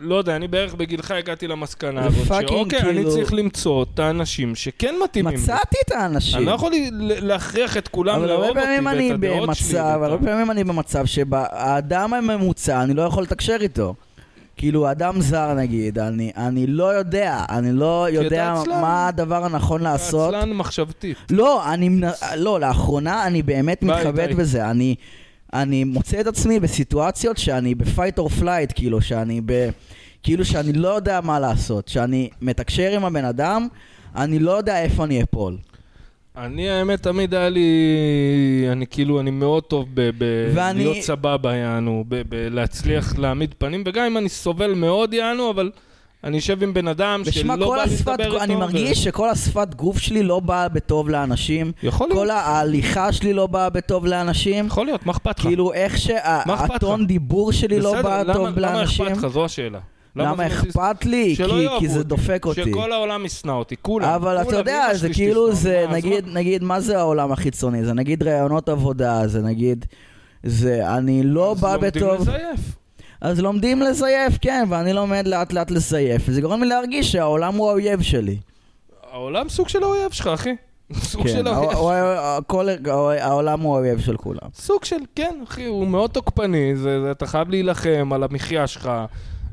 לא יודע, אני בערך בגילך הגעתי למסקנה זה הזאת, fucking שאוקיי, אני כאילו- צריך למצוא את האנשים שכן מתאימים לי. מצאתי את האנשים. אני לא יכול ל- להכריח את כולם אבל לאהוב אותי פעמים אני ואת הדעות שלי. במצב, ואת ה- הרבה פעמים אני במצב שהאדם הממוצע, אני לא יכול לתקשר איתו. כאילו, אדם זר נגיד, אני, אני לא יודע, אני לא יודע עצלן. מה הדבר הנכון לעשות. עצלן מחשבתית. לא, אני, לא, לאחרונה אני באמת ביי, ביי. בזה. אני, אני מוצא את עצמי בסיטואציות שאני ב-fight or flight, כאילו, שאני ב... כאילו שאני לא יודע מה לעשות. שאני מתקשר עם הבן אדם, אני לא יודע איפה אני אפול. אני, האמת, תמיד היה לי... אני כאילו, אני מאוד טוב ב- ב- ואני- להיות סבבה, יענו, ב- ב- להצליח להעמיד פנים, וגם אם אני סובל מאוד, יענו, אבל אני אשב עם בן אדם שלא בא לי לדבר איתו. אני ו- מרגיש שכל השפת גוף שלי לא באה בטוב לאנשים. יכול להיות, כל ההליכה שלי לא באה בטוב לאנשים. יכול להיות, מה אכפת לך? כאילו, איך שהטון? דיבור שלי לא בסדר, בא למה- טוב לאנשים. למה אכפת לך? זו השאלה. למה זה אכפת לי? כי- כי זה. דופק אותי. שכל העולם ישנא אותי, כולם. אבל אתה יודע, זה כאילו, זה אז נגיד, נגיד, מה זה העולם החיצוני? זה נגיד ראיונות עבודה, זה נגיד, זה, אני לא אז בא לומדים בטוב. לזייף. אז לומדים לזייף, כן, ואני לומד לאט לאט לזייף, וזה גורם לי להרגיש שהעולם הוא האויב שלי. העולם סוג של האויב שלך, אחי. סוג כן, של הא- האויב. העולם הוא האויב של כולם. סוג של, כן, אחי, הוא מאוד תוקפני, זה, זה, אתה חייב להילחם על המחיה שלך.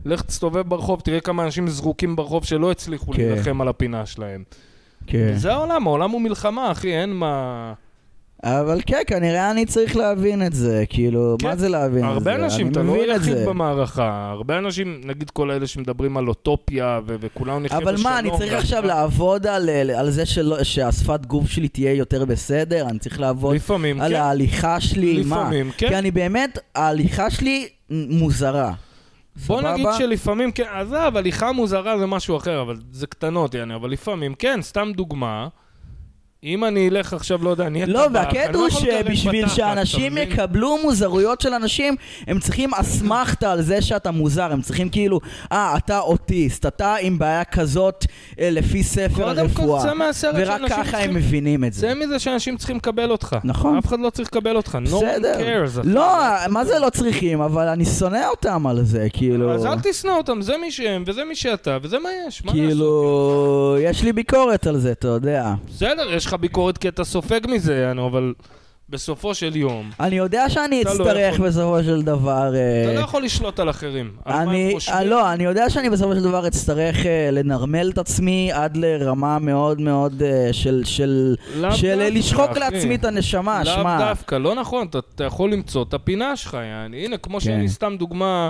לך תסתובב ברחוב, תראה כמה אנשים זרוקים ברחוב שלא הצליחו כן. להילחם על הפינה שלהם. כן. זה העולם, העולם הוא מלחמה, אחי, אין מה... אבל כן, כנראה אני צריך להבין את זה, כאילו, כן. מה זה להבין את זה? הרבה אנשים, אתה לא היחיד. במערכה. הרבה אנשים, נגיד כל אלה שמדברים על אוטופיה ו- וכולנו נחיה אבל בשלום. מה, אני צריך. עכשיו לעבוד על, על זה שלא, שהשפת גוף שלי תהיה יותר בסדר? אני צריך לעבוד לפעמים, על כן. ההליכה שלי? מה? לפעמים, כן. כי אני באמת, ההליכה שלי מוזרה. בוא סבבה? נגיד שלפעמים, כן, עזוב, הליכה מוזרה זה משהו אחר, אבל זה קטנות, יעני, אבל לפעמים, כן, סתם דוגמה, אם אני אלך עכשיו, לא יודע, אני אהיה לא, טבח, והקטע לא הוא שבשביל שאנשים? יקבלו מוזרויות של אנשים, הם צריכים אסמכתה על זה שאתה מוזר, הם צריכים כאילו, אה, אתה אוטיסט, אתה עם בעיה כזאת אה, לפי ספר קודם כל, הרפואה. צא מהסרט ורק שאנשים ככה צריכים- הם מבינים את זה. צא מזה שאנשים צריכים לקבל אותך. נכון. אף אחד לא צריך לקבל אותך. No one בסדר. cares. לא, מה זה לא צריכים, אבל אני שונא אותם על זה, כאילו... אז אל תשנא אותם, זה מי שהם, וזה מי שאתה, וזה מה יש, מה לעשות? כאילו, יש לי ביקורת על זה, אתה יודע. בסדר, יש לך ביקורת כי אתה סופג מזה, אבל בסופו של יום, אני יודע שאני לא אצטרך יכול- בסופו של דבר... אה, אתה לא יכול לשלוט על אחרים. על אני, חושבים. אה, לא, אני יודע שאני בסופו של דבר אצטרך אה, לנרמל את עצמי עד לרמה מאוד מאוד של, של, לאו של לשחוק. לעצמי את הנשמה, לאו שמע. דווקא, לא נכון, אתה, אתה יכול למצוא את הפינה שלך, יעני. הנה, כמו כן. שאני סתם דוגמה,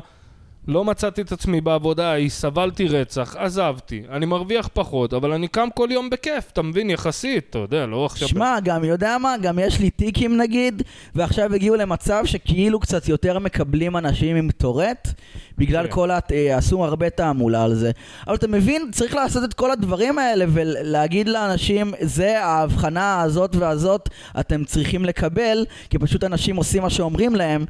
לא מצאתי את עצמי בעבודה ההיא, סבלתי רצח, עזבתי, אני מרוויח פחות, אבל אני קם כל יום בכיף, אתה מבין? יחסית, אתה יודע, לא עכשיו... שמע, גם יודע מה, גם יש לי טיקים נגיד, ועכשיו הגיעו למצב שכאילו קצת יותר מקבלים אנשים עם טורט, בגלל כן. כל ה... אה, עשו הרבה תעמולה על זה. אבל אתה מבין, צריך לעשות את כל הדברים האלה ולהגיד לאנשים, זה ההבחנה הזאת והזאת, אתם צריכים לקבל, כי פשוט אנשים עושים מה שאומרים להם.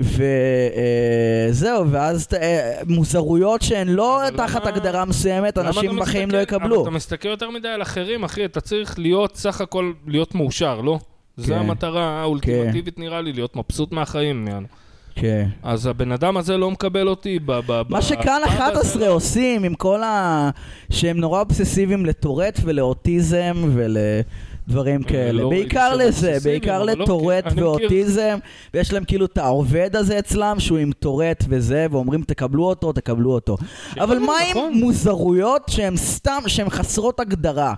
וזהו, ואז אה, מוזרויות שהן לא אבל תחת הגדרה מסוימת, אנשים בחיים לא אבל יקבלו. אתה מסתכל יותר מדי על אחרים, אחי, אתה צריך להיות סך הכל, להיות מאושר, לא? כן. זו המטרה האולטימטיבית נראה לי, להיות מבסוט מהחיים. כן. אז הבן אדם הזה לא מקבל אותי ב... ב- מה שכאן בפאב 11 הזה. עושים עם כל ה... שהם נורא אובססיביים לטורט ולאוטיזם ולדברים כאלה. לא בעיקר לזה, בעיקר לא, לטורט מכיר. ואוטיזם, ויש להם כאילו את העובד הזה אצלם שהוא עם טורט וזה, ואומרים תקבלו אותו, תקבלו אותו. אבל מה עם נכון. מוזרויות שהן סתם, שהן חסרות הגדרה?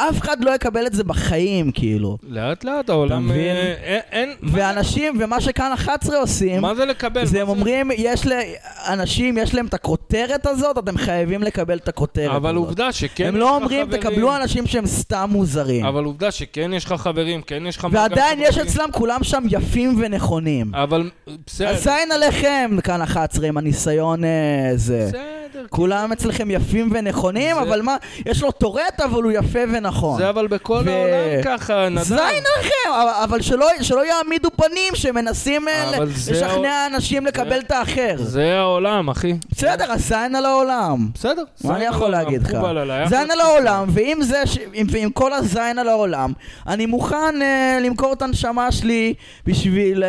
אף אחד לא יקבל את זה בחיים, כאילו. לאט לאט העולם... מבין? אה, אין... מה- ואנשים, ומה שכאן 11 עושים, מה זה לקבל? זה הם אומרים, יש לאנשים, יש להם את הכותרת הזאת, אתם חייבים לקבל את הכותרת אבל הזאת. עובדה שכן הם יש לא לך אומרים, חברים. תקבלו אנשים שהם סתם מוזרים. אבל עובדה שכן יש לך חברים, כן יש לך... ועדיין יש. אצלם כולם שם יפים ונכונים. אבל בסדר. אז זין עליכם, כאן 11, עם הניסיון אה, זה. בסדר. כולם אצלכם יפים ונכונים, זה- אבל מה, יש לו טורט, אבל הוא יפה ונכון. זה אבל בכל ו- העולם ככה, נדב. זין עליכם, אבל- שלא, שלא יעמידו פנים שמנסים אה, זה לשכנע אנשים לקבל את האחר. זה העולם, אחי. בסדר, אז זין על העולם. בסדר. מה אני יכול להגיד לך? זין על העולם, ועם זה, ש- עם- ועם כל הזין על העולם, אני מוכן אה, למכור את הנשמה שלי בשביל אה,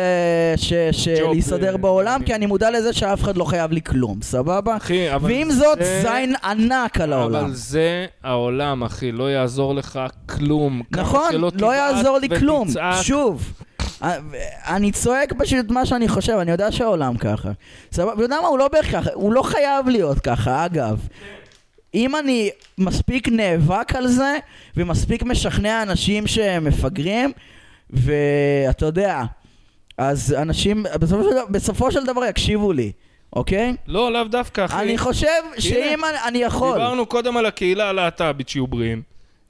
ש- ש- להסתדר בעולם, כי אני מודע לזה שאף אחד לא חייב לי כלום, סבבה? אחי, אבל ועם זאת, זה- זין ענק על העולם. אבל זה העולם, אחי, לא יעזור לך כלום. כמה נכון, שלא לא תבעט יעזור לי כלום. ותצעק. שוב, אה, אני צועק פשוט מה שאני חושב, אני יודע שהעולם ככה. סבבה? אתה יודע מה? הוא לא בהכרח, הוא לא חייב להיות ככה, אגב. אם אני מספיק נאבק על זה, ומספיק משכנע אנשים שהם מפגרים, ואתה יודע, אז אנשים בסופו של, בסופו של דבר יקשיבו לי, אוקיי? לא, לאו דווקא, אחי. אני חושב שאם אני, אני יכול... דיברנו קודם על הקהילה הלהט"בית שיהיו בריאים.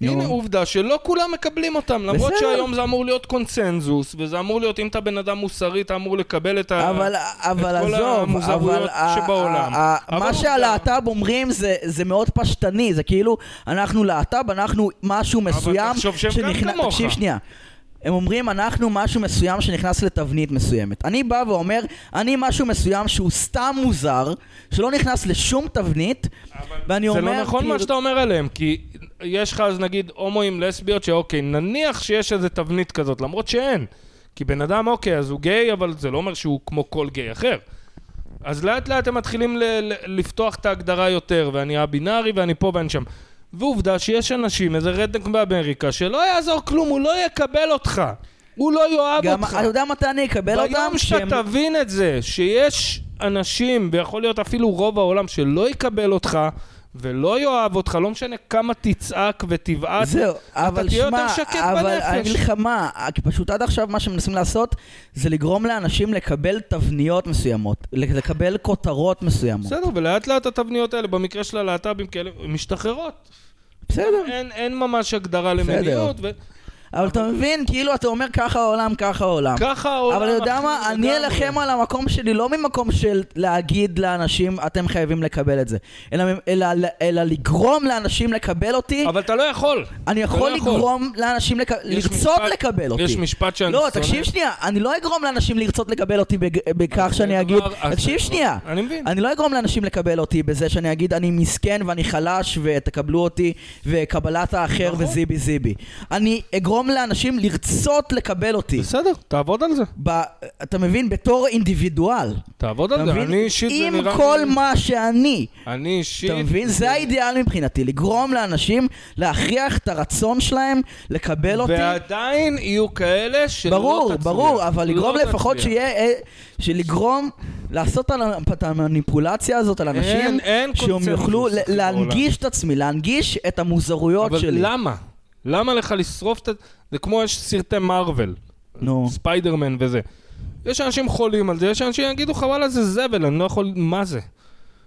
נו. הנה עובדה שלא כולם מקבלים אותם, למרות בסדר. שהיום זה אמור להיות קונצנזוס, וזה אמור להיות, אם אתה בן אדם מוסרי, אתה אמור לקבל את ה... אבל, אבל כל עזוב, המוזרויות אבל ה- שבעולם. ה- ה- אבל מה עובדה. שהלהט"ב אומרים זה, זה מאוד פשטני, זה כאילו, אנחנו להט"ב, אנחנו משהו מסוים תחשוב שהם גם שנכנס- כמוך. תקשיב שנייה. הם אומרים, אנחנו משהו מסוים שנכנס לתבנית מסוימת. אני בא ואומר, אני משהו מסוים שהוא סתם מוזר, שלא נכנס לשום תבנית, ואני זה אומר... לא נכון כאילו- מה שאתה אומר עליהם, כי יש לך אז נגיד הומואים לסביות שאוקיי, נניח שיש איזה תבנית כזאת, למרות שאין. כי בן אדם אוקיי, אז הוא גיי, אבל זה לא אומר שהוא כמו כל גיי אחר. אז לאט לאט הם מתחילים ל- ל- לפתוח את ההגדרה יותר, ואני א-בינארי ואני פה ואני שם. ועובדה שיש אנשים, איזה רדנק באמריקה, שלא יעזור כלום, הוא לא יקבל אותך. הוא לא יאהב גם, אותך. אתה יודע מתי אני אקבל אותם? ביום שאתה תבין את זה, שיש אנשים, ויכול להיות אפילו רוב העולם, שלא יקבל אותך ולא יאהב אותך, לא משנה כמה תצעק ותבעט, זהו, אבל תהיה יותר שמע, שקט אבל בנפש. אני אגיד לך מה, פשוט עד עכשיו מה שמנסים לעשות זה לגרום לאנשים לקבל תבניות מסוימות, לקבל כותרות מסוימות. בסדר, ולאט לאט התבניות האלה, במקרה של הלהט"בים כאלה, משתחררות. בסדר. אין, אין ממש הגדרה בסדר. למיניות, ו... אבל אתה מבין, כאילו אתה אומר ככה העולם, ככה העולם. ככה העולם אבל אתה יודע מה, אני. אלחם על המקום שלי לא ממקום של להגיד לאנשים, אתם חייבים לקבל את זה, אלא, אלא, אלא לגרום לאנשים לקבל אותי, אבל אתה לא יכול. אני יכול לא יכול. לגרום לאנשים לרצות לקבל אותי. יש משפט שאני לא, שונא. תקשיב שנייה, אני לא אגרום לאנשים לרצות לקבל אותי. בכך שאני אגיד, תקשיב שנייה, אני מבין. אני לא אגרום לאנשים לקבל אותי בזה שאני אגיד אני מסכן ואני חלש ותקבלו אותי וקבלת האחר נכון. וזיבי זיבי. אני אגרום לאנשים לרצות לקבל אותי. בסדר, תעבוד על זה. ב... אתה מבין? בתור אינדיבידואל. תעבוד על זה. מבין? אני אישית זה עם נראה כל לי... מה שאני. אני אישית... אתה מבין? זה האידיאל מבחינתי, לגרום לאנשים להכריח את הרצון שלהם לקבל אותי. ועדיין יהיו כאלה שלא ברור, תצליח. ברור, אבל לא לגרום לפחות תצליח. שיהיה, אה, שלגרום, לעשות את המניפולציה הזאת על אנשים, אין- אין שהם יוכלו להנגיש את עצמי, להנגיש את המוזרויות אבל שלי. למה? למה לך לשרוף את... זה כמו יש סרטי מארוול. נו. ספיידרמן וזה. יש אנשים חולים על זה, יש אנשים שיגידו לך וואלה זה זבל, אני לא יכול... מה זה?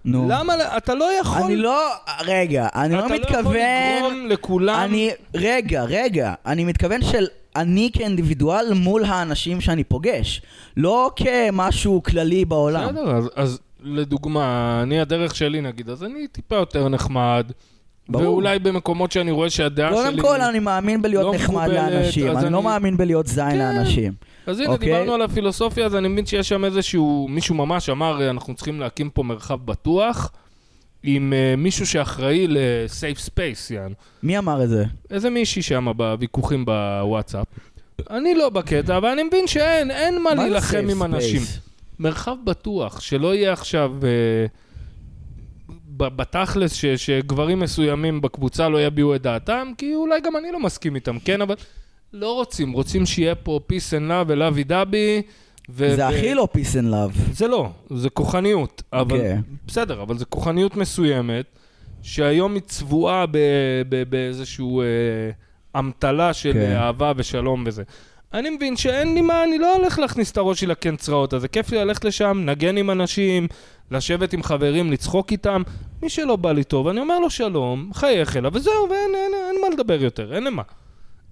נו. למה? ל- אתה לא יכול... אני לא, רגע, אני לא אתה לא יכול מתכוון, לגרום לכולם... אני, רגע, רגע, אני מתכוון של אני כאינדיבידואל מול האנשים שאני פוגש, לא כמשהו כללי בעולם. בסדר, אז, אז לדוגמה, אני הדרך שלי נגיד, אז אני טיפה יותר נחמד. ברור. ואולי במקומות שאני רואה שהדעה שלי... קודם כל, אני מאמין בלהיות לא נחמד מקובלת, לאנשים, אז אני לא אני- מאמין בלהיות זין כן. לאנשים. אז הנה, אוקיי. דיברנו על הפילוסופיה, אז אני מבין שיש שם איזשהו... מישהו ממש אמר, אנחנו צריכים להקים פה מרחב בטוח, עם uh, מישהו שאחראי ל-safe space, יענו. מי אמר את זה? איזה מישהי שם בוויכוחים בוואטסאפ. אני לא בקטע, אבל אני מבין שאין, אין מה מה להילחם עם אנשים. space? מרחב בטוח, שלא יהיה עכשיו... אה, ב- בתכלס ש, שגברים מסוימים בקבוצה לא יביעו את דעתם, כי אולי גם אני לא מסכים איתם, כן, אבל לא רוצים, רוצים שיהיה פה peace and love ולאבי דאבי. ו- זה הכי לא peace and love. זה לא, זה כוחניות. אבל, אוקיי. בסדר, אבל זה כוחניות מסוימת, שהיום היא צבועה באיזשהו אה, אמתלה של כן. אה, אהבה ושלום וזה. אני מבין שאין לי מה, אני לא הולך להכניס את הראש שלי לקנצראות, אז זה כיף לי ללכת לשם, נגן עם אנשים, לשבת עם חברים, לצחוק איתם. מי שלא בא לי טוב, אני אומר לו שלום, חייך אליו, וזהו, ואין אין, אין מה לדבר יותר, אין למה.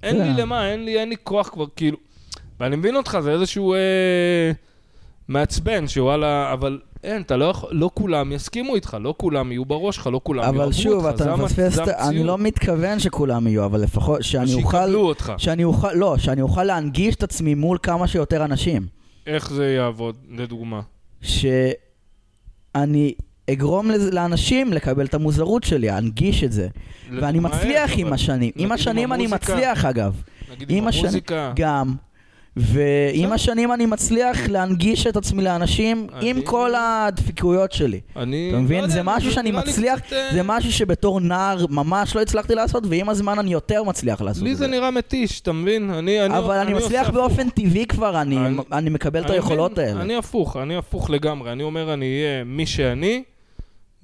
אין כן. לי למה, אין לי, אין לי כוח כבר, כאילו... ואני מבין אותך, זה איזשהו אה, מעצבן, שוואלה, אבל אין, אתה לא יכול, לא כולם יסכימו איתך, לא כולם יהיו בראש שלך, לא כולם יאהבו אבל אותך, שוב, זה אתה מפספס, אני. לא מתכוון שכולם יהיו, אבל לפחות שאני אוכל, שיקבלו אותך. שאני אוכל, לא, שאני אוכל להנגיש את עצמי מול כמה שיותר אנשים. איך זה יעבוד, לדוגמה? שאני אגרום לזה- לאנשים לקבל את המוזרות שלי, להנגיש את זה. ואני מצליח עם? השנים. עם השנים אני. מצליח אגב. נגיד עם המוזיקה, גם. ועם. השנים אני מצליח להנגיש את עצמי לאנשים עם אני- כל הדפיקויות שלי. אני... אתה לא מבין? יודע, זה משהו שאני לי מצליח, קצת, אה, זה משהו שבתור נער ממש לא הצלחתי לעשות, ועם הזמן אני יותר מצליח לעשות לי את זה זה. נראה מתיש, אתה מבין? אני... אני- אבל אני עושה מצליח הפוך. באופן טבעי כבר, אני- אני- אני מקבל את אני היכולות האלה. אני הפוך, אני הפוך לגמרי. אני אומר, אני אהיה מי שאני,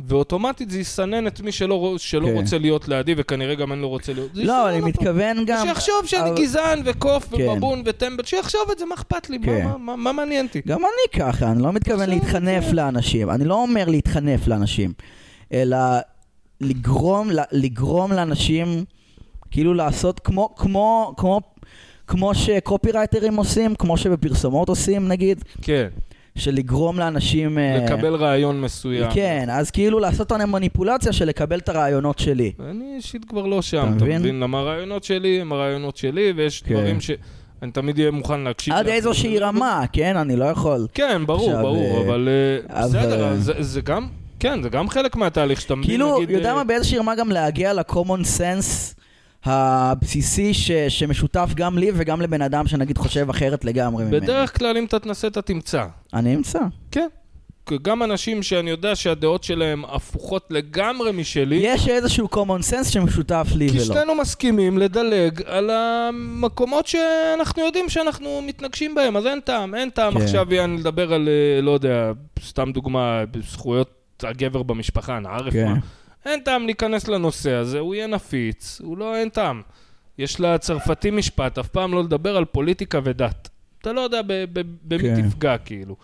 ואוטומטית זה יסנן את מי שלא, שלא כן. רוצה להיות לידי, וכנראה גם אני לא רוצה להיות. לא, אני. מתכוון גם... שיחשוב שאני אבל- גזען וקוף כן. ובבון וטמבל, שיחשוב את זה, מה אכפת לי? מה- כן. מה- מה- מה מעניין אותי? גם אני ככה, אני לא מתכוון להתחנף זה- לאנשים. אני לא אומר להתחנף לאנשים, אלא לגרום, לגרום לאנשים, כאילו לעשות כמו, כמו, כמו, כמו שקופירייטרים עושים, כמו שבפרסומות עושים נגיד, כן, של לגרום לאנשים... אה, לקבל רעיון מסוים. כן, אז כאילו לעשות עליהם מניפולציה של לקבל את הרעיונות שלי. אני אישית כבר לא שם, אתה אתה מבין? מבין? למה הרעיונות שלי הם הרעיונות שלי, ויש כן. דברים שאני תמיד אהיה מוכן להקשיב. עד. איזושהי רמה, כן? אני לא יכול. כן, ברור, עכשיו, ברור, אה, אבל בסדר, זה- זה גם, כן, זה גם חלק מהתהליך שאתה מבין, כאילו, נגיד... יודע אה, מה, באיזושהי רמה גם להגיע ל-common sense הבסיסי ש- שמשותף גם לי וגם לבן אדם שנגיד חושב אחרת לגמרי ממני. בדרך כלל אם אתה תנסה אתה תמצא. אני אמצא. כן. כי גם אנשים שאני יודע שהדעות שלהם הפוכות לגמרי משלי, יש איזשהו common sense שמשותף לי כי ולא. שנינו מסכימים לדלג על המקומות שאנחנו יודעים שאנחנו מתנגשים בהם, אז אין טעם, אין טעם כן. עכשיו יעני לדבר על, אה, לא יודע, סתם דוגמה, זכויות הגבר במשפחה, נערף כן. מה. אין טעם להיכנס לנושא הזה, הוא יהיה נפיץ, הוא לא, אין טעם. יש לצרפתי משפט, אף פעם לא לדבר על פוליטיקה ודת. אתה לא יודע במי כן. תפגע, כאילו.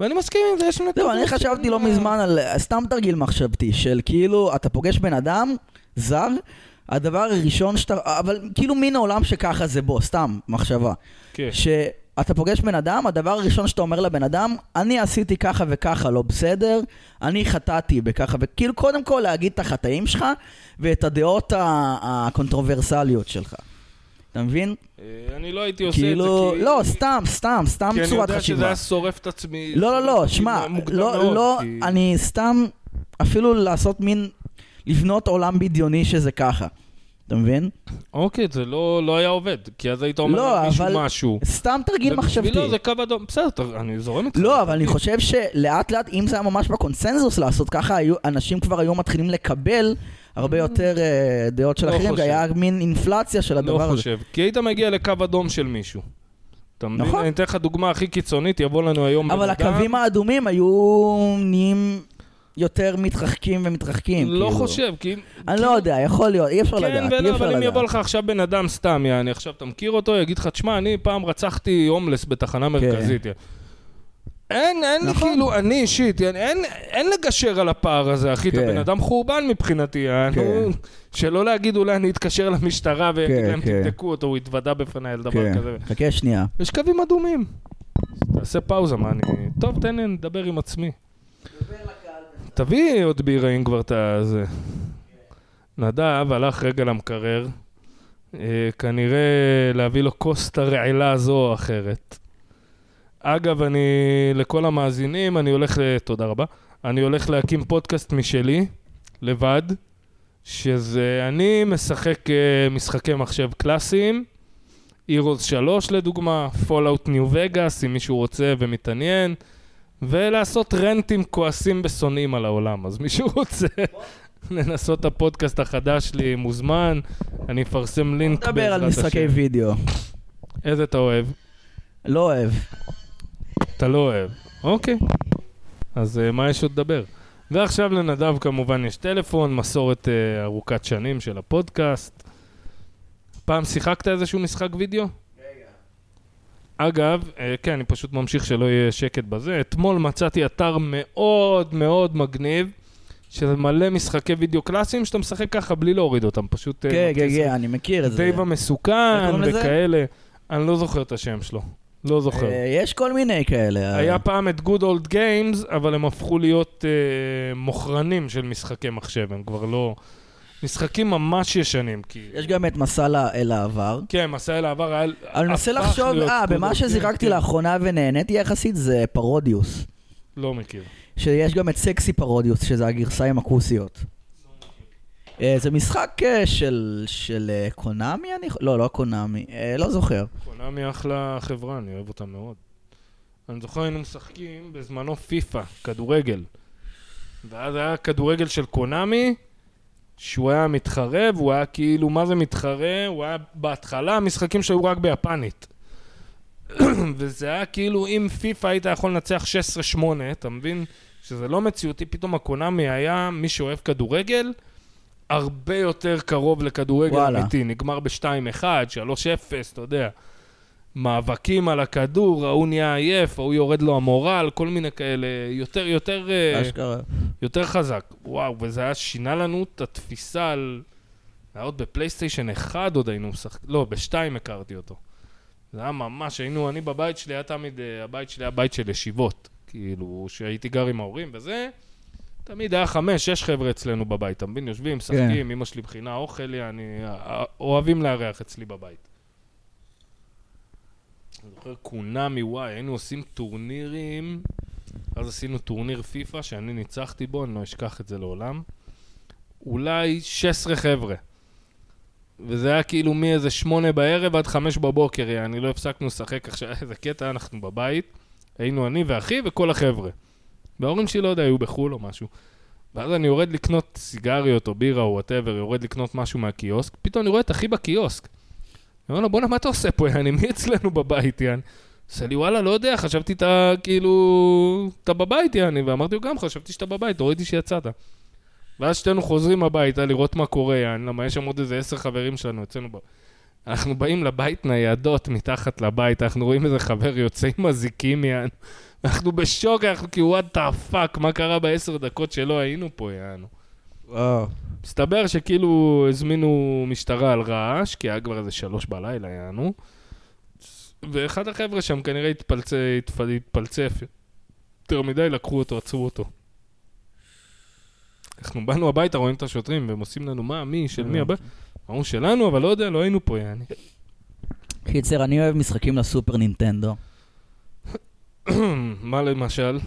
ואני מסכים עם זה, יש נקודות. לא, אני חשבתי לא מזמן על סתם תרגיל מחשבתי של כאילו, אתה פוגש בן אדם זר, הדבר הראשון שאתה... אבל כאילו מין העולם שככה זה בו, סתם, מחשבה. כן. שאתה פוגש בן אדם, הדבר הראשון שאתה אומר לבן אדם, אני עשיתי ככה וככה, לא בסדר, אני חטאתי בככה, וכאילו קודם כל להגיד את החטאים שלך ואת הדעות הקונטרוברסליות שלך. אתה מבין? אה, אני לא הייתי עושה את זה כאילו, כי... לא, סתם, סתם, סתם כי אני צורת יודע שזה חשיבה. היה שורף את עצמי. לא, לא, לא, שמע, לא, לא, כי- אני סתם, אפילו לעשות מין, לבנות עולם בדיוני שזה ככה. אתה מבין? אוקיי, זה לא לא היה עובד, כי אז היית אומר לא, למישהו אבל- משהו. סתם תרגיל מחשבתי. ובשבילו זה קו אדום. בסדר, אני זורם איתך. לא, אבל אני חושב שלאט לאט, אם זה היה ממש בקונסנזוס לעשות ככה, היו, אנשים כבר היו מתחילים לקבל הרבה יותר אה, דעות של לא אחרים. היה מין אינפלציה של לא הדבר הזה. חושב. כי היית מגיע לקו אדום של מישהו. אתה מבין? נכון. אני אתן לך דוגמה הכי קיצונית, יבוא לנו היום אבל בן אדם- הקווים האדומים היו נהיים יותר מתרחקים ומתרחקים. לא כאילו. חושב, כי... אני לא יודע, יכול להיות, אי אפשר כן לדעת, אי אפשר אבל אם יבוא לדעת. לך עכשיו בן אדם סתם, יעני, עכשיו אתה מכיר אותו, יגיד לך, תשמע, אני פעם רצחתי הומלס בתחנה מרכזית. יעני." אין, אין לי נכון. כאילו, אני אישית, יעני, אין, אין לגשר על הפער הזה, אחי, אתה כן. בן אדם חורבן מבחינתי, יענו, כן. שלא להגיד אולי אני אתקשר למשטרה ויגיד כן, להם כן. תבדקו אותו, הוא התוודה בפניי על דבר כן, כזה. חכה שנייה. יש קווים אדומים. תעשה פאוזה, מה אני... טוב, תן לי לדבר עם עצמי. תביא עוד בירה אם כבר אתה... זה. נדב הלך רגע למקרר, אה, כנראה להביא לו כוס הרעילה זו או אחרת. אגב, אני, לכל המאזינים, אני הולך, תודה רבה, אני הולך להקים פודקאסט משלי, לבד, שזה, אני משחק אה, משחקי מחשב קלאסיים, Heroes 3 לדוגמה, Fallout New Vegas, אם מישהו רוצה ומתעניין, ולעשות רנטים כועסים ושונאים על העולם. אז מישהו רוצה לנסות את הפודקאסט החדש שלי, מוזמן, אני אפרסם לינק בעזרת נדבר על משחקי וידאו. איזה אתה אוהב? לא אוהב. אתה לא אוהב. אוקיי. אז uh, מה יש עוד לדבר? ועכשיו לנדב כמובן יש טלפון, מסורת uh, ארוכת שנים של הפודקאסט. פעם שיחקת איזשהו משחק וידאו? אגב, אה, כן, אני פשוט ממשיך שלא יהיה שקט בזה. אתמול מצאתי אתר מאוד מאוד מגניב, שזה מלא משחקי וידאו קלאסיים שאתה משחק ככה בלי להוריד אותם, פשוט... אה, כן, כן, כן, אני מכיר את זה. דייב המסוכן? וכאלה. אני לא זוכר את השם שלו. לא זוכר. אה, יש כל מיני כאלה. היה פעם את Good Old Games, אבל הם הפכו להיות אה, מוכרנים של משחקי מחשב, הם כבר לא... משחקים ממש ישנים, כי... יש גם את מסע אל העבר. כן, מסע אל העבר היה... אני מנסה לחשוב, אה, במה שזרקתי כן. לאחרונה ונהניתי יחסית זה פרודיוס. לא מכיר. שיש גם את סקסי פרודיוס, שזה הגרסה עם הכוסיות. אה, זה משחק אה, של של אה, קונאמי, אני... לא, לא קונאמי, לא זוכר. קונאמי אחלה חברה, אני אוהב אותה מאוד. אני זוכר היינו משחקים בזמנו פיפא, כדורגל. ואז היה כדורגל של קונאמי, שהוא היה מתחרה, והוא היה כאילו, מה זה מתחרה? הוא היה בהתחלה משחקים שהיו רק ביפנית. וזה היה כאילו, אם פיפא היית יכול לנצח 16-8, אתה מבין? שזה לא מציאותי, פתאום הקונאמי היה, מי שאוהב כדורגל, הרבה יותר קרוב לכדורגל. אמיתי. נגמר ב-2-1, 3-0, אתה יודע. מאבקים על הכדור, ההוא נהיה עייף, ההוא יורד לו המורל, כל מיני כאלה, יותר, יותר, אה, אשכרה. יותר חזק. וואו, וזה היה שינה לנו את התפיסה על... היה עוד בפלייסטיישן 1 עוד היינו משחקים, לא, ב-2 הכרתי אותו. זה היה ממש, היינו, אני בבית שלי, היה תמיד, אה, הבית שלי היה בית של ישיבות. כאילו, שהייתי גר עם ההורים וזה, תמיד היה חמש, שש חבר'ה אצלנו בבית, אתה מבין? יושבים, משחקים, אמא שלי מכינה אוכל, אני... אוהבים לארח אצלי בבית. אני זוכר קונאמי, וואי, היינו עושים טורנירים, אז עשינו טורניר פיפא שאני ניצחתי בו, אני לא אשכח את זה לעולם. אולי 16 חבר'ה. וזה היה כאילו מאיזה שמונה בערב עד חמש בבוקר, יעני, לא הפסקנו לשחק עכשיו, איזה קטע, אנחנו בבית, היינו אני ואחי וכל החבר'ה. וההורים שלי, לא יודע, היו בחו"ל או משהו. ואז אני יורד לקנות סיגריות או בירה או whatever, יורד לקנות משהו מהקיוסק, פתאום אני רואה את אחי בקיוסק. אני אומר לו, בואנה, מה אתה עושה פה, יעני? מי אצלנו בבית, יעני? עושה לי, וואלה, לא יודע, חשבתי אתה, כאילו, אתה בבית, יעני, ואמרתי לו, גם חשבתי שאתה בבית, לא ראיתי שיצאת. ואז שתינו חוזרים הביתה לראות מה קורה, יעני, למה יש שם עוד איזה עשר חברים שלנו אצלנו. אנחנו באים לבית ניידות מתחת לבית, אנחנו רואים איזה חבר יוצא עם אזיקים, יענו. אנחנו בשוק, אנחנו כאילו, what the fuck, מה קרה בעשר דקות שלא היינו פה, יענו. וואו. מסתבר שכאילו הזמינו משטרה על רעש, כי היה כבר איזה שלוש בלילה, יענו. ואחד החבר'ה שם כנראה התפלצ... התפ... התפלצף יותר מדי, לקחו אותו, עצרו אותו. אנחנו באנו הביתה, רואים את השוטרים, והם עושים לנו, מה, מי, של מי הבית? אמרו שלנו, אבל לא יודע, לא היינו פה, יעני. קיצר, אני אוהב משחקים לסופר נינטנדו. מה למשל?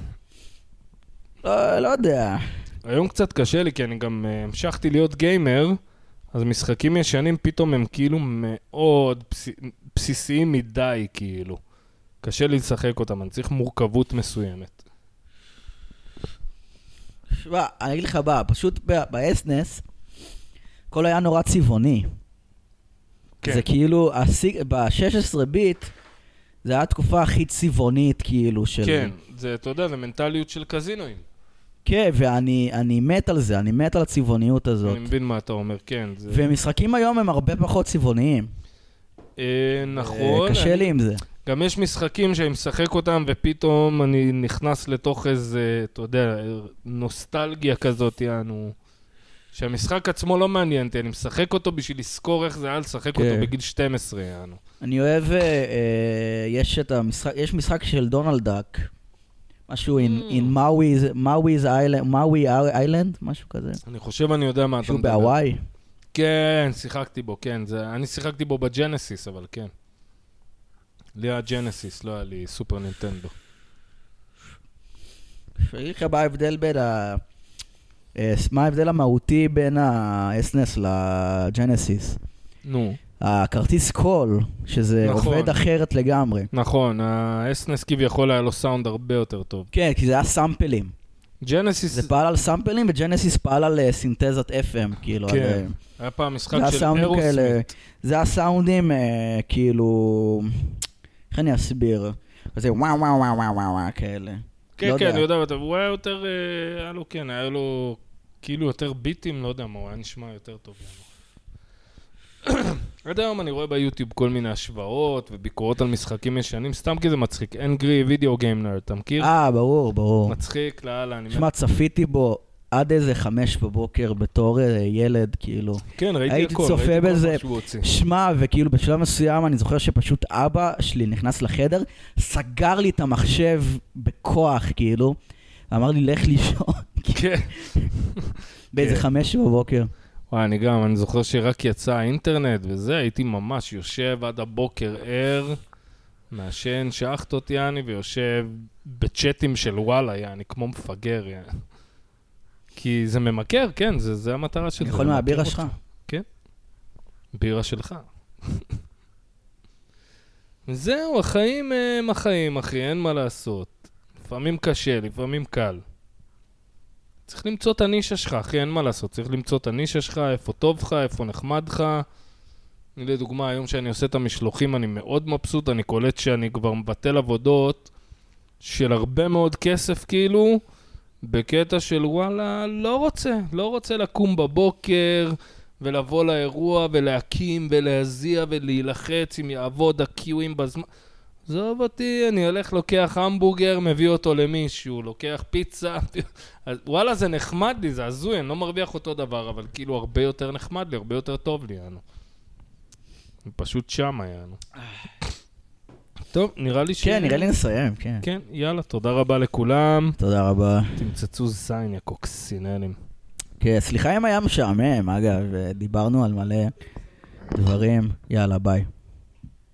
לא, לא יודע. היום קצת קשה לי, כי אני גם uh, המשכתי להיות גיימר, אז משחקים ישנים פתאום הם כאילו מאוד בס... בסיסיים מדי, כאילו. קשה לי לשחק אותם, אני צריך מורכבות מסוימת. שמע, אני אגיד לך מה, פשוט באסנס, הכל היה נורא צבעוני. כן. זה כאילו, ב-16 ביט, זה היה התקופה הכי צבעונית, כאילו, של... כן, זה, אתה יודע, זה מנטליות של קזינואים. כן, ואני אני מת על זה, אני מת על הצבעוניות הזאת. אני מבין מה אתה אומר, כן. זה... ומשחקים היום הם הרבה פחות צבעוניים. אה, נכון. אה, קשה אני... לי עם זה. גם יש משחקים שאני משחק אותם, ופתאום אני נכנס לתוך איזה, אתה יודע, נוסטלגיה כזאת, יענו. שהמשחק עצמו לא מעניין אותי, אני משחק אותו בשביל לזכור איך זה היה לשחק כן. אותו בגיל 12, יענו. אני אוהב, אה, אה, יש המשחק, יש משחק של דונלד דאק, משהו in, Mm. in Maui's, Maui's Island, Maui Island, משהו כזה, אני חושב אני יודע מה אתה שהוא מדבר. בהוואי. כן, שיחקתי בו, כן. זה, אני שיחקתי בו בג'נסיס, אבל כן. לי היה ג'נסיס, לא היה לי סופר נינטנדו. אני אגיד לך מה ההבדל בין ה... אה, מה ההבדל המהותי בין ה-SNES לג'נסיס? נו, הכרטיס קול, שזה נכון. עובד אחרת לגמרי. נכון, האסנס כביכול היה לו סאונד הרבה יותר טוב. כן, כי זה היה סאמפלים. ג'נסיס, זה פעל על סאמפלים, וג'נסיס פעל על אה, סינתזת FM, כאילו. כן. על, אה, היה פעם משחק זה של אירוסמית. זה הסאונדים, אה, כאילו, איך אני אסביר? כזה וואו וואו וואו וואו וואו וואו כאלה. כן, לא כן, יודע. אני יודע, אבל הוא היה יותר, אה, היה לו, כן, היה לו כאילו יותר ביטים, לא יודע מה, הוא היה נשמע יותר טוב. עד היום אני רואה ביוטיוב כל מיני השוואות וביקורות על משחקים ישנים, סתם כי זה מצחיק. אנגרי וידאו גיימנר, אתה מכיר? אה, ברור, ברור. מצחיק, לאללה, אני... שמע, צפיתי בו עד איזה חמש בבוקר בתור אה, ילד, כאילו. כן, ראיתי הכל, ראיתי כל. מה שהוא הוציא. שמע, וכאילו בשלב מסוים אני זוכר שפשוט אבא שלי נכנס לחדר, סגר לי את המחשב בכוח, כאילו, ואמר לי, לך לישון, כן. באיזה כן. חמש בבוקר. וואי, אני גם, אני זוכר שרק יצא האינטרנט וזה, הייתי ממש יושב עד הבוקר ער, מעשן שאכטות יעני, ויושב בצ'אטים של וואלה יעני, כמו מפגר יעני. כי זה ממכר, כן, זה, זה המטרה של אני זה. יכול מהבירה. שלך. בירה שלך. זהו, החיים הם החיים, אחי, אין מה לעשות. לפעמים קשה, לפעמים קל. צריך למצוא את הנישה שלך, אחי, אין מה לעשות. צריך למצוא את הנישה שלך, איפה טוב לך, איפה נחמד לך. לדוגמה, היום שאני עושה את המשלוחים, אני מאוד מבסוט, אני קולט שאני כבר מבטל עבודות של הרבה מאוד כסף, כאילו, בקטע של וואלה, לא רוצה, לא רוצה לקום בבוקר ולבוא לאירוע ולהקים ולהזיע ולהילחץ אם יעבוד הקיואים בזמן. עזוב אותי, אני הולך, לוקח המבורגר, מביא אותו למישהו, לוקח פיצה. אז וואלה, זה נחמד לי, זה הזוי, אני לא מרוויח אותו דבר, אבל כאילו הרבה יותר נחמד לי, הרבה יותר טוב לי, יענו. פשוט שמה, יענו. טוב, נראה לי ש... כן, נראה לי נסיים, כן. כן, יאללה, תודה רבה לכולם. תודה רבה. תמצצו זין, יא קוקסינלים. כן, סליחה אם היה משעמם, אגב, דיברנו על מלא דברים. יאללה, ביי.